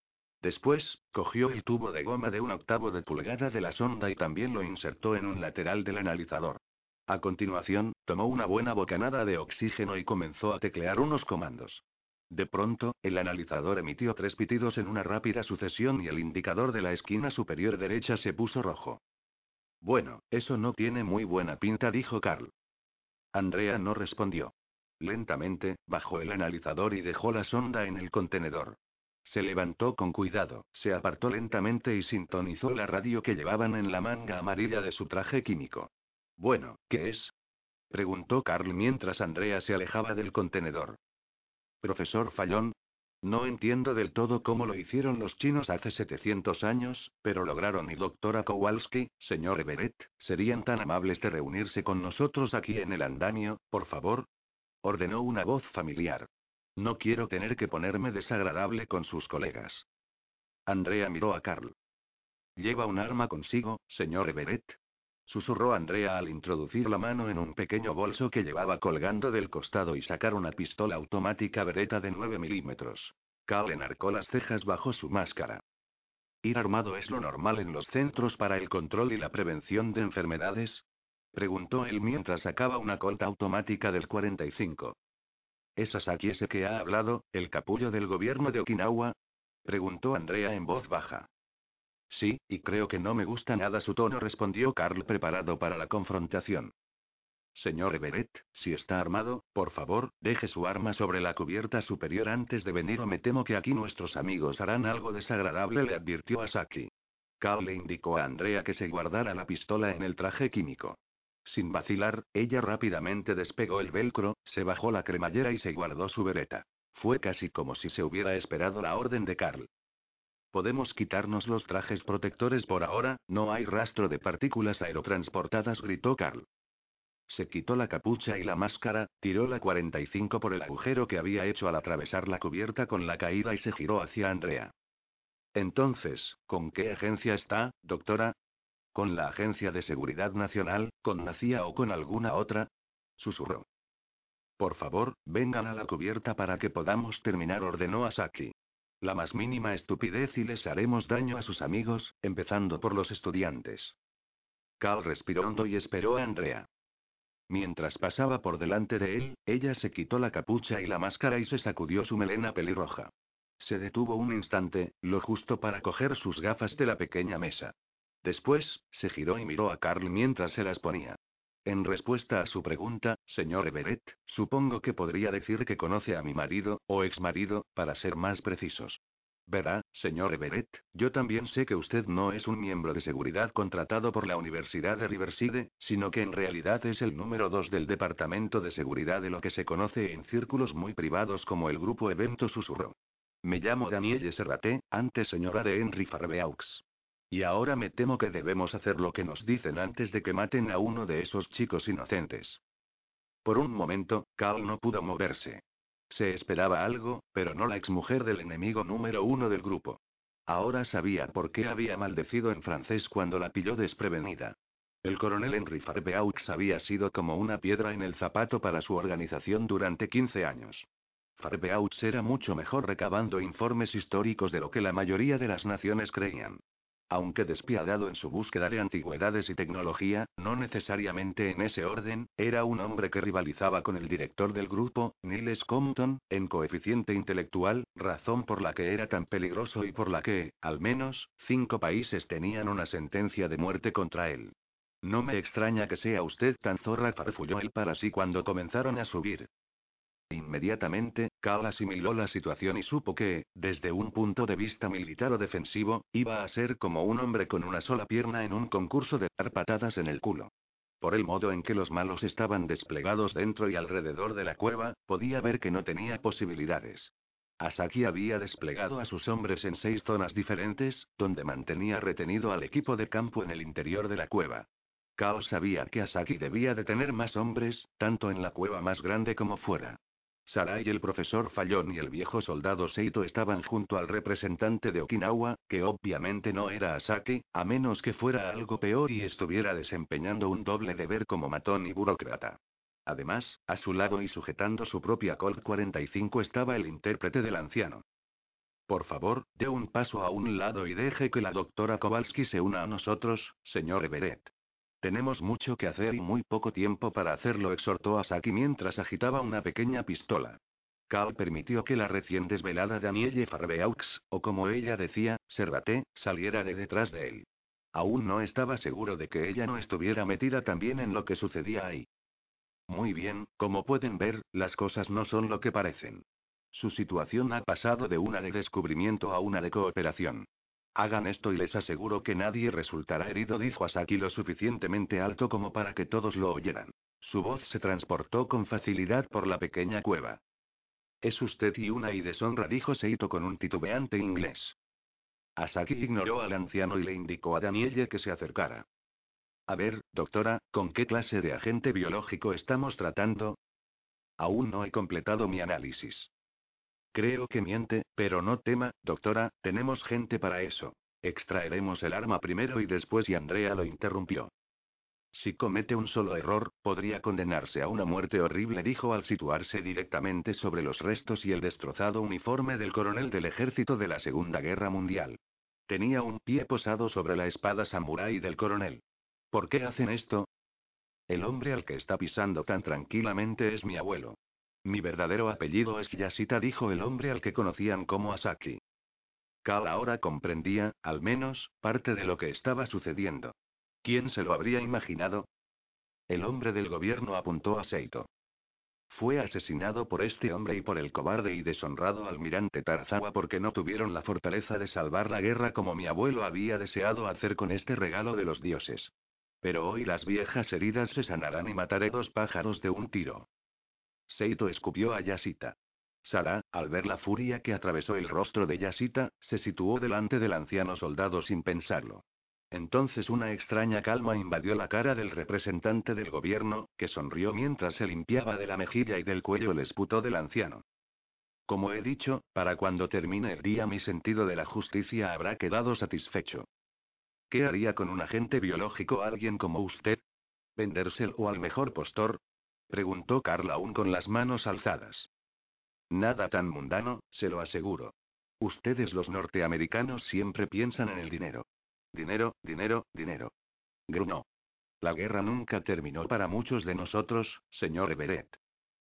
Después, cogió el tubo de goma de un octavo de pulgada de la sonda y también lo insertó en un lateral del analizador. A continuación, tomó una buena bocanada de oxígeno y comenzó a teclear unos comandos. De pronto, el analizador emitió tres pitidos en una rápida sucesión y el indicador de la esquina superior derecha se puso rojo. Bueno, eso no tiene muy buena pinta, dijo Carl. Andrea no respondió. Lentamente, bajó el analizador y dejó la sonda en el contenedor. Se levantó con cuidado, se apartó lentamente y sintonizó la radio que llevaban en la manga amarilla de su traje químico. Bueno, ¿qué es? preguntó Carl mientras Andrea se alejaba del contenedor. Profesor Fallón. No entiendo del todo cómo lo hicieron los chinos hace 700 años, pero lograron y doctora Kowalski, señor Everett, ¿serían tan amables de reunirse con nosotros aquí en el andamio, por favor? Ordenó una voz familiar. No quiero tener que ponerme desagradable con sus colegas. Andrea miró a Carl. ¿Lleva un arma consigo, señor Everett? Susurró Andrea al introducir la mano en un pequeño bolso que llevaba colgando del costado y sacar una pistola automática Beretta de 9 milímetros. Carl enarcó las cejas bajo su máscara. ¿Ir armado es lo normal en los centros para el control y la prevención de enfermedades? Preguntó él mientras sacaba una colta automática del 45. ¿Es Asaki ese que ha hablado, el capullo del gobierno de Okinawa? Preguntó Andrea en voz baja. Sí, y creo que no me gusta nada su tono, respondió Carl preparado para la confrontación. Señor Everett, si está armado, por favor, deje su arma sobre la cubierta superior antes de venir o me temo que aquí nuestros amigos harán algo desagradable, le advirtió Asaki. Carl le indicó a Andrea que se guardara la pistola en el traje químico. Sin vacilar, ella rápidamente despegó el velcro, se bajó la cremallera y se guardó su bereta. Fue casi como si se hubiera esperado la orden de Carl. Podemos quitarnos los trajes protectores por ahora, no hay rastro de partículas aerotransportadas, gritó Carl. Se quitó la capucha y la máscara, tiró la 45 por el agujero que había hecho al atravesar la cubierta con la caída y se giró hacia Andrea. Entonces, ¿con qué agencia está, doctora? ¿Con la Agencia de Seguridad Nacional, con la CIA o con alguna otra? Susurró. Por favor, vengan a la cubierta para que podamos terminar, ordenó Asaki. La más mínima estupidez y les haremos daño a sus amigos, empezando por los estudiantes. Cal respiró hondo y esperó a Andrea. Mientras pasaba por delante de él, ella se quitó la capucha y la máscara y se sacudió su melena pelirroja. Se detuvo un instante, lo justo para coger sus gafas de la pequeña mesa. Después, se giró y miró a Carl mientras se las ponía. En respuesta a su pregunta, señor Everett, supongo que podría decir que conoce a mi marido, o exmarido, para ser más precisos. Verá, señor Everett, yo también sé que usted no es un miembro de seguridad contratado por la Universidad de Riverside, sino que en realidad es el número dos del Departamento de Seguridad de lo que se conoce en círculos muy privados como el Grupo Evento Susurro. Me llamo Danielle Serraté, antes señora de Henry Farbeaux. Y ahora me temo que debemos hacer lo que nos dicen antes de que maten a uno de esos chicos inocentes. Por un momento, Carl no pudo moverse. Se esperaba algo, pero no la exmujer del enemigo número uno del grupo. Ahora sabía por qué había maldecido en francés cuando la pilló desprevenida. El coronel Henry Farbeaux había sido como una piedra en el zapato para su organización durante 15 años. Farbeaux era mucho mejor recabando informes históricos de lo que la mayoría de las naciones creían. Aunque despiadado en su búsqueda de antigüedades y tecnología, no necesariamente en ese orden, era un hombre que rivalizaba con el director del grupo, Niles Compton, en coeficiente intelectual, razón por la que era tan peligroso y por la que, al menos, cinco países tenían una sentencia de muerte contra él. No me extraña que sea usted tan zorra, farfulló él para sí cuando comenzaron a subir. Inmediatamente, Cal asimiló la situación y supo que, desde un punto de vista militar o defensivo, iba a ser como un hombre con una sola pierna en un concurso de dar patadas en el culo. Por el modo en que los malos estaban desplegados dentro y alrededor de la cueva, podía ver que no tenía posibilidades. Asaki había desplegado a sus hombres en seis zonas diferentes, donde mantenía retenido al equipo de campo en el interior de la cueva. Cal sabía que Asaki debía de tener más hombres, tanto en la cueva más grande como fuera. Sarai y el profesor Fallón y el viejo soldado Seito estaban junto al representante de Okinawa, que obviamente no era Asaki, a menos que fuera algo peor y estuviera desempeñando un doble deber como matón y burócrata. Además, a su lado y sujetando su propia Colt 45 estaba el intérprete del anciano. Por favor, dé un paso a un lado y deje que la doctora Kowalski se una a nosotros, señor Everett. Tenemos mucho que hacer y muy poco tiempo para hacerlo, exhortó a Saki mientras agitaba una pequeña pistola. Cal permitió que la recién desvelada Danielle Farbeaux, o como ella decía, Servaté, saliera de detrás de él. Aún no estaba seguro de que ella no estuviera metida también en lo que sucedía ahí. Muy bien, como pueden ver, las cosas no son lo que parecen. Su situación ha pasado de una de descubrimiento a una de cooperación. Hagan esto y les aseguro que nadie resultará herido, dijo Asaki lo suficientemente alto como para que todos lo oyeran. Su voz se transportó con facilidad por la pequeña cueva. Es usted y una y deshonra, dijo Seito con un titubeante inglés. Asaki ignoró al anciano y le indicó a Danielle que se acercara. A ver, doctora, ¿con qué clase de agente biológico estamos tratando? Aún no he completado mi análisis. Creo que miente, pero no tema, doctora, tenemos gente para eso. Extraeremos el arma primero y después y Andrea lo interrumpió. Si comete un solo error, podría condenarse a una muerte horrible, dijo al situarse directamente sobre los restos y el destrozado uniforme del coronel del ejército de la Segunda Guerra Mundial. Tenía un pie posado sobre la espada samurái del coronel. ¿Por qué hacen esto? El hombre al que está pisando tan tranquilamente es mi abuelo. Mi verdadero apellido es Yashita, dijo el hombre al que conocían como Asaki. Cal ahora comprendía, al menos, parte de lo que estaba sucediendo. ¿Quién se lo habría imaginado? El hombre del gobierno apuntó a Seito. Fue asesinado por este hombre y por el cobarde y deshonrado almirante Tarzawa porque no tuvieron la fortaleza de salvar la guerra como mi abuelo había deseado hacer con este regalo de los dioses. Pero hoy las viejas heridas se sanarán y mataré dos pájaros de un tiro. Seito escupió a Yasita. Sara, al ver la furia que atravesó el rostro de Yasita, se situó delante del anciano soldado sin pensarlo. Entonces una extraña calma invadió la cara del representante del gobierno, que sonrió mientras se limpiaba de la mejilla y del cuello el esputo del anciano. Como he dicho, para cuando termine el día mi sentido de la justicia habrá quedado satisfecho. ¿Qué haría con un agente biológico alguien como usted? ¿Vendérselo al mejor postor? Preguntó Carl aún con las manos alzadas. Nada tan mundano, se lo aseguro. Ustedes los norteamericanos siempre piensan en el dinero. Dinero, dinero, dinero. Grunó. La guerra nunca terminó para muchos de nosotros, señor Everett.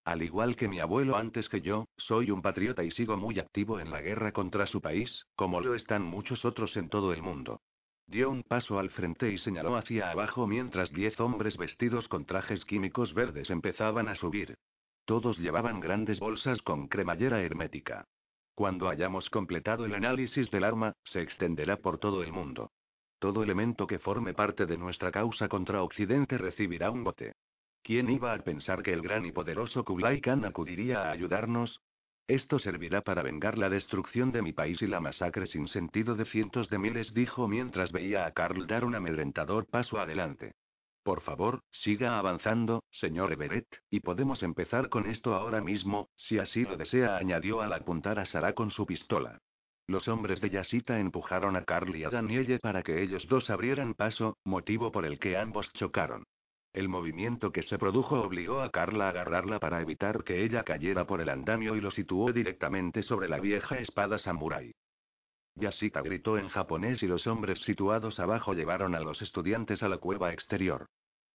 Al igual que mi abuelo antes que yo, soy un patriota y sigo muy activo en la guerra contra su país, como lo están muchos otros en todo el mundo. Dio un paso al frente y señaló hacia abajo mientras diez hombres vestidos con trajes químicos verdes empezaban a subir. Todos llevaban grandes bolsas con cremallera hermética. Cuando hayamos completado el análisis del arma, se extenderá por todo el mundo. Todo elemento que forme parte de nuestra causa contra Occidente recibirá un bote. ¿Quién iba a pensar que el gran y poderoso Kublai Khan acudiría a ayudarnos? Esto servirá para vengar la destrucción de mi país y la masacre sin sentido de cientos de miles, dijo mientras veía a Carl dar un amedrentador paso adelante. Por favor, siga avanzando, señor Everett, y podemos empezar con esto ahora mismo, si así lo desea, añadió al apuntar a Sara con su pistola. Los hombres de Yasita empujaron a Carl y a Danielle para que ellos dos abrieran paso, motivo por el que ambos chocaron. El movimiento que se produjo obligó a Carla a agarrarla para evitar que ella cayera por el andamio y lo situó directamente sobre la vieja espada samurái. Yasita gritó en japonés y los hombres situados abajo llevaron a los estudiantes a la cueva exterior.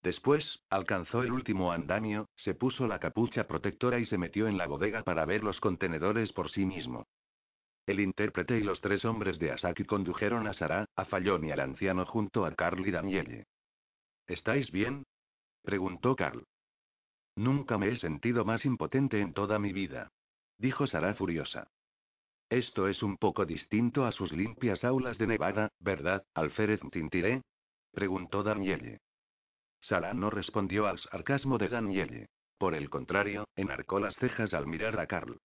Después, alcanzó el último andamio, se puso la capucha protectora y se metió en la bodega para ver los contenedores por sí mismo. El intérprete y los tres hombres de Asaki condujeron a Sara, a Fallón y al anciano junto a Carl y Danielle. ¿Estáis bien? Preguntó Carl. Nunca me he sentido más impotente en toda mi vida. Dijo Sara furiosa. Esto es un poco distinto a sus limpias aulas de Nevada, ¿verdad, Alférez Tintiré? preguntó Danielle. Sara no respondió al sarcasmo de Danielle. Por el contrario, enarcó las cejas al mirar a Carl.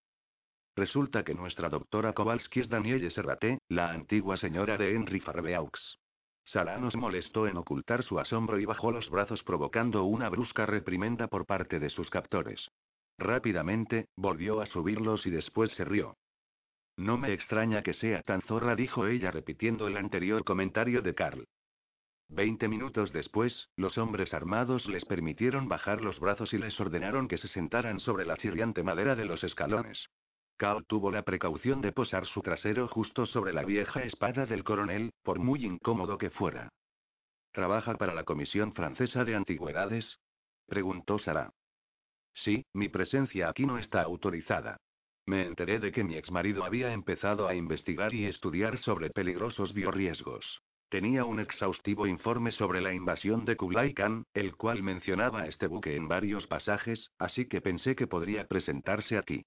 Resulta que nuestra doctora Kowalski es Danielle Serraté, la antigua señora de Henry Farbeaux. Sara nos molestó en ocultar su asombro y bajó los brazos provocando una brusca reprimenda por parte de sus captores. Rápidamente, volvió a subirlos y después se rió. No me extraña que sea tan zorra, dijo ella repitiendo el anterior comentario de Carl. Veinte minutos después, los hombres armados les permitieron bajar los brazos y les ordenaron que se sentaran sobre la chirriante madera de los escalones. Tuvo la precaución de posar su trasero justo sobre la vieja espada del coronel, por muy incómodo que fuera. ¿Trabaja para la Comisión Francesa de Antigüedades? preguntó Sara. Sí, mi presencia aquí no está autorizada. Me enteré de que mi exmarido había empezado a investigar y estudiar sobre peligrosos biorriesgos. Tenía un exhaustivo informe sobre la invasión de Kublai Khan, el cual mencionaba este buque en varios pasajes, así que pensé que podría presentarse aquí.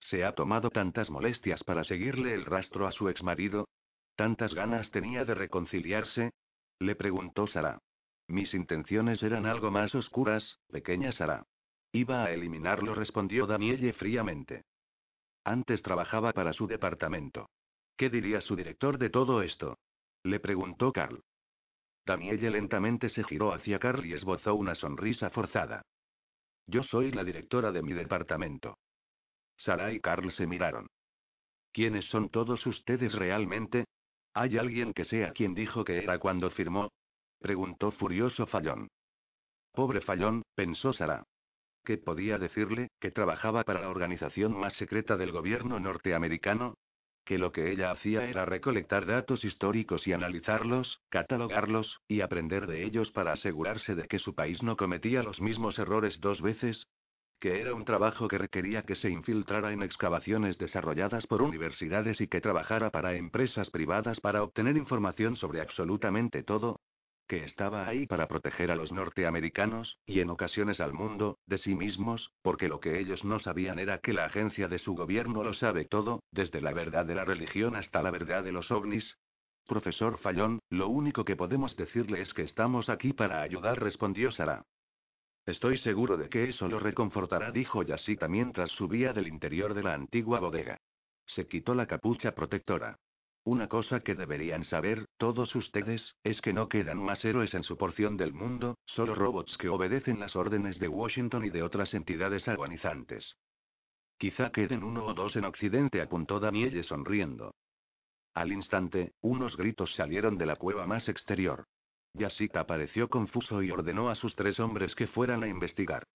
¿Se ha tomado tantas molestias para seguirle el rastro a su exmarido? ¿Tantas ganas tenía de reconciliarse? Le preguntó Sara. Mis intenciones eran algo más oscuras, pequeña Sara. Iba a eliminarlo, respondió Danielle fríamente. Antes trabajaba para su departamento. ¿Qué diría su director de todo esto? Le preguntó Carl. Danielle lentamente se giró hacia Carl y esbozó una sonrisa forzada. Yo soy la directora de mi departamento. Sara y Carl se miraron. ¿Quiénes son todos ustedes realmente? ¿Hay alguien que sea quien dijo que era cuando firmó? Preguntó furioso Fallón. Pobre Fallón, pensó Sara. ¿Qué podía decirle? ¿Que trabajaba para la organización más secreta del gobierno norteamericano? ¿Que lo que ella hacía era recolectar datos históricos y analizarlos, catalogarlos, y aprender de ellos para asegurarse de que su país no cometía los mismos errores dos veces? ¿Que era un trabajo que requería que se infiltrara en excavaciones desarrolladas por universidades y que trabajara para empresas privadas para obtener información sobre absolutamente todo? que estaba ahí para proteger a los norteamericanos, y en ocasiones al mundo, de sí mismos, porque lo que ellos no sabían era que la agencia de su gobierno lo sabe todo, desde la verdad de la religión hasta la verdad de los ovnis. Profesor Fallón, lo único que podemos decirle es que estamos aquí para ayudar, respondió Sara. Estoy seguro de que eso lo reconfortará, dijo Yasika mientras subía del interior de la antigua bodega. Se quitó la capucha protectora. Una cosa que deberían saber, todos ustedes, es que no quedan más héroes en su porción del mundo, solo robots que obedecen las órdenes de Washington y de otras entidades agonizantes. Quizá queden uno o dos en Occidente, apuntó Danielle sonriendo. Al instante, unos gritos salieron de la cueva más exterior. Yasika pareció confuso y ordenó a sus tres hombres que fueran a investigar.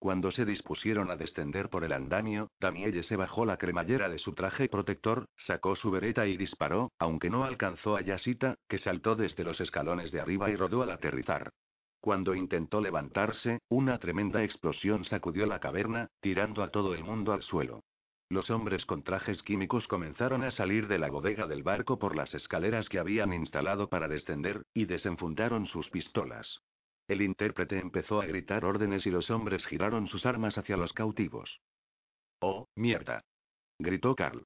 Cuando se dispusieron a descender por el andamio, Danielle se bajó la cremallera de su traje protector, sacó su bereta y disparó, aunque no alcanzó a Yasita, que saltó desde los escalones de arriba y rodó al aterrizar. Cuando intentó levantarse, una tremenda explosión sacudió la caverna, tirando a todo el mundo al suelo. Los hombres con trajes químicos comenzaron a salir de la bodega del barco por las escaleras que habían instalado para descender, y desenfundaron sus pistolas. El intérprete empezó a gritar órdenes y los hombres giraron sus armas hacia los cautivos. ¡Oh, mierda! gritó Carl.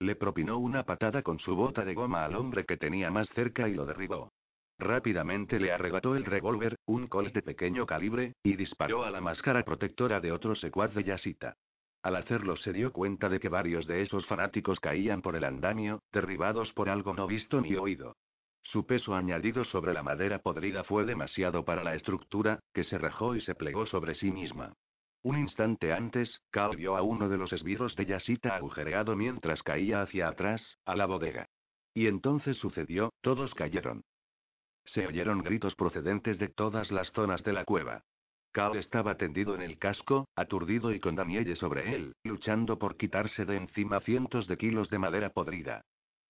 Le propinó una patada con su bota de goma al hombre que tenía más cerca y lo derribó. Rápidamente le arrebató el revólver, un Colt de pequeño calibre, y disparó a la máscara protectora de otro secuaz de Yasita. Al hacerlo se dio cuenta de que varios de esos fanáticos caían por el andamio, derribados por algo no visto ni oído. Su peso añadido sobre la madera podrida fue demasiado para la estructura, que se rajó y se plegó sobre sí misma. Un instante antes, Cal vio a uno de los esbirros de Yasita agujereado mientras caía hacia atrás, a la bodega. Y entonces sucedió, todos cayeron. Se oyeron gritos procedentes de todas las zonas de la cueva. Cal estaba tendido en el casco, aturdido y con Danielle sobre él, luchando por quitarse de encima cientos de kilos de madera podrida.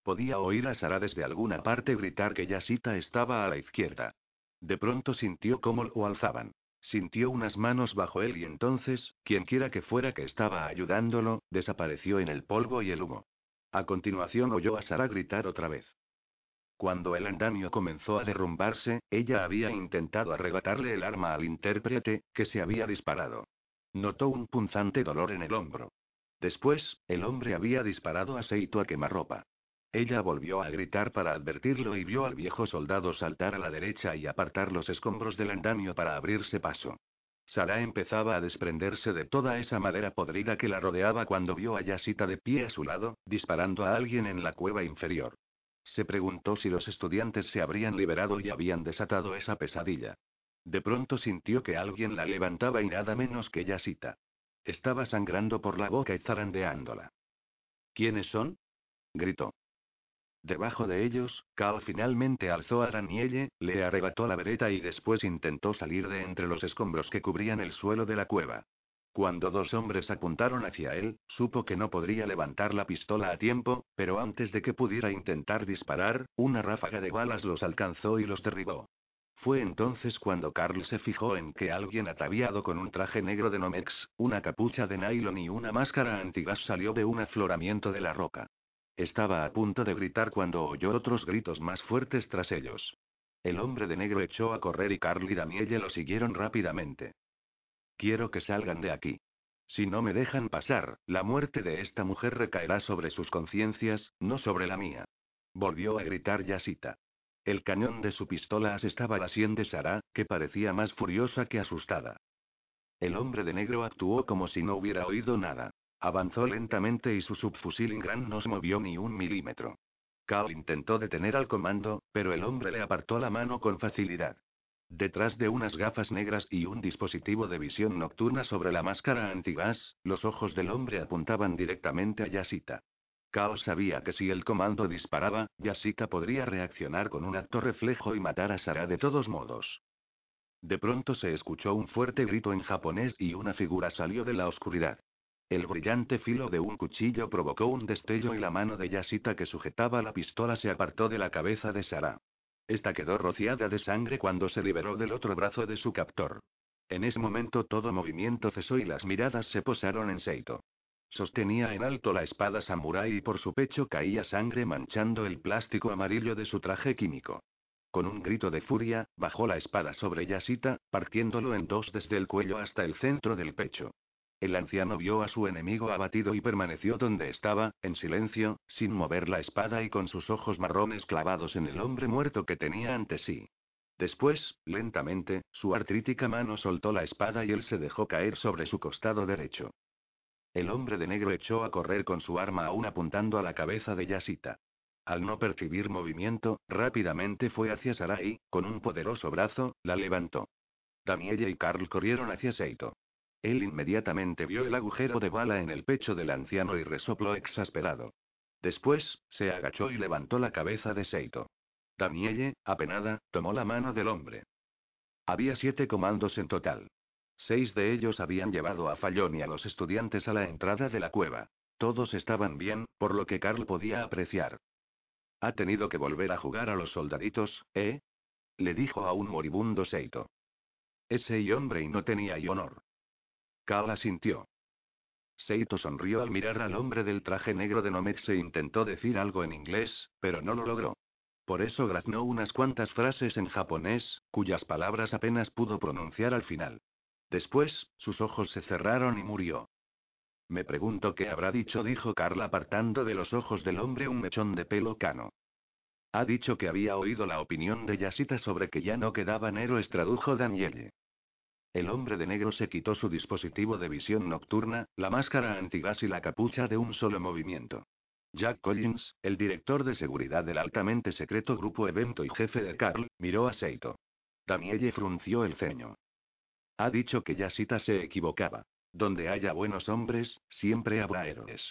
Podía oír a Sara desde alguna parte gritar que Yasita estaba a la izquierda. De pronto sintió cómo lo alzaban. Sintió unas manos bajo él y entonces, quienquiera que fuera que estaba ayudándolo, desapareció en el polvo y el humo. A continuación oyó a Sara gritar otra vez. Cuando el andamio comenzó a derrumbarse, ella había intentado arrebatarle el arma al intérprete, que se había disparado. Notó un punzante dolor en el hombro. Después, el hombre había disparado a Seito a quemarropa. Ella volvió a gritar para advertirlo y vio al viejo soldado saltar a la derecha y apartar los escombros del andamio para abrirse paso. Sara empezaba a desprenderse de toda esa madera podrida que la rodeaba cuando vio a Yasita de pie a su lado, disparando a alguien en la cueva inferior. Se preguntó si los estudiantes se habrían liberado y habían desatado esa pesadilla. De pronto sintió que alguien la levantaba y nada menos que Yasita. Estaba sangrando por la boca y zarandeándola. ¿Quiénes son? gritó. Debajo de ellos, Cal finalmente alzó a Danielle, le arrebató la vereta y después intentó salir de entre los escombros que cubrían el suelo de la cueva. Cuando dos hombres apuntaron hacia él, supo que no podría levantar la pistola a tiempo, pero antes de que pudiera intentar disparar, una ráfaga de balas los alcanzó y los derribó. Fue entonces cuando Carl se fijó en que alguien ataviado con un traje negro de Nomex, una capucha de nylon y una máscara antigas salió de un afloramiento de la roca. Estaba a punto de gritar cuando oyó otros gritos más fuertes tras ellos. El hombre de negro echó a correr y Carl y Danielle lo siguieron rápidamente. Quiero que salgan de aquí. Si no me dejan pasar, la muerte de esta mujer recaerá sobre sus conciencias, no sobre la mía. Volvió a gritar Yasita. El cañón de su pistola asestaba la sien de Sara, que parecía más furiosa que asustada. El hombre de negro actuó como si no hubiera oído nada. Avanzó lentamente y su subfusil Ingram no se movió ni un milímetro. Cal intentó detener al comando, pero el hombre le apartó la mano con facilidad. Detrás de unas gafas negras y un dispositivo de visión nocturna sobre la máscara antigas, los ojos del hombre apuntaban directamente a Yasita. Cal sabía que si el comando disparaba, Yasita podría reaccionar con un acto reflejo y matar a Sara de todos modos. De pronto se escuchó un fuerte grito en japonés y una figura salió de la oscuridad. El brillante filo de un cuchillo provocó un destello y la mano de Yasita que sujetaba la pistola se apartó de la cabeza de Sara. Esta quedó rociada de sangre cuando se liberó del otro brazo de su captor. En ese momento todo movimiento cesó y las miradas se posaron en Seito. Sostenía en alto la espada samurái y por su pecho caía sangre manchando el plástico amarillo de su traje químico. Con un grito de furia, bajó la espada sobre Yasita, partiéndolo en dos desde el cuello hasta el centro del pecho. El anciano vio a su enemigo abatido y permaneció donde estaba, en silencio, sin mover la espada y con sus ojos marrones clavados en el hombre muerto que tenía ante sí. Después, lentamente, su artrítica mano soltó la espada y él se dejó caer sobre su costado derecho. El hombre de negro echó a correr con su arma aún apuntando a la cabeza de Yasita. Al no percibir movimiento, rápidamente fue hacia Sarai, con un poderoso brazo, la levantó. Danielle y Carl corrieron hacia Seito. Él inmediatamente vio el agujero de bala en el pecho del anciano y resopló exasperado. Después, se agachó y levantó la cabeza de Seito. Danielle, apenada, tomó la mano del hombre. Había siete comandos en total. Seis de ellos habían llevado a Fallón y a los estudiantes a la entrada de la cueva. Todos estaban bien, por lo que Carl podía apreciar. Ha tenido que volver a jugar a los soldaditos, ¿eh? Le dijo a un moribundo Seito. Ese hombre y no tenía y honor. Kala sintió. Seito sonrió al mirar al hombre del traje negro de Nomex e intentó decir algo en inglés, pero no lo logró. Por eso graznó unas cuantas frases en japonés, cuyas palabras apenas pudo pronunciar al final. Después, sus ojos se cerraron y murió. Me pregunto qué habrá dicho, dijo Carla apartando de los ojos del hombre un mechón de pelo cano. Ha dicho que había oído la opinión de Yasita sobre que ya no quedaban héroes, tradujo Daniele. El hombre de negro se quitó su dispositivo de visión nocturna, la máscara antigas y la capucha de un solo movimiento. Jack Collins, el director de seguridad del altamente secreto grupo evento y jefe de Carl, miró a Seito. Danielle frunció el ceño. Ha dicho que Yasita se equivocaba. Donde haya buenos hombres, siempre habrá héroes.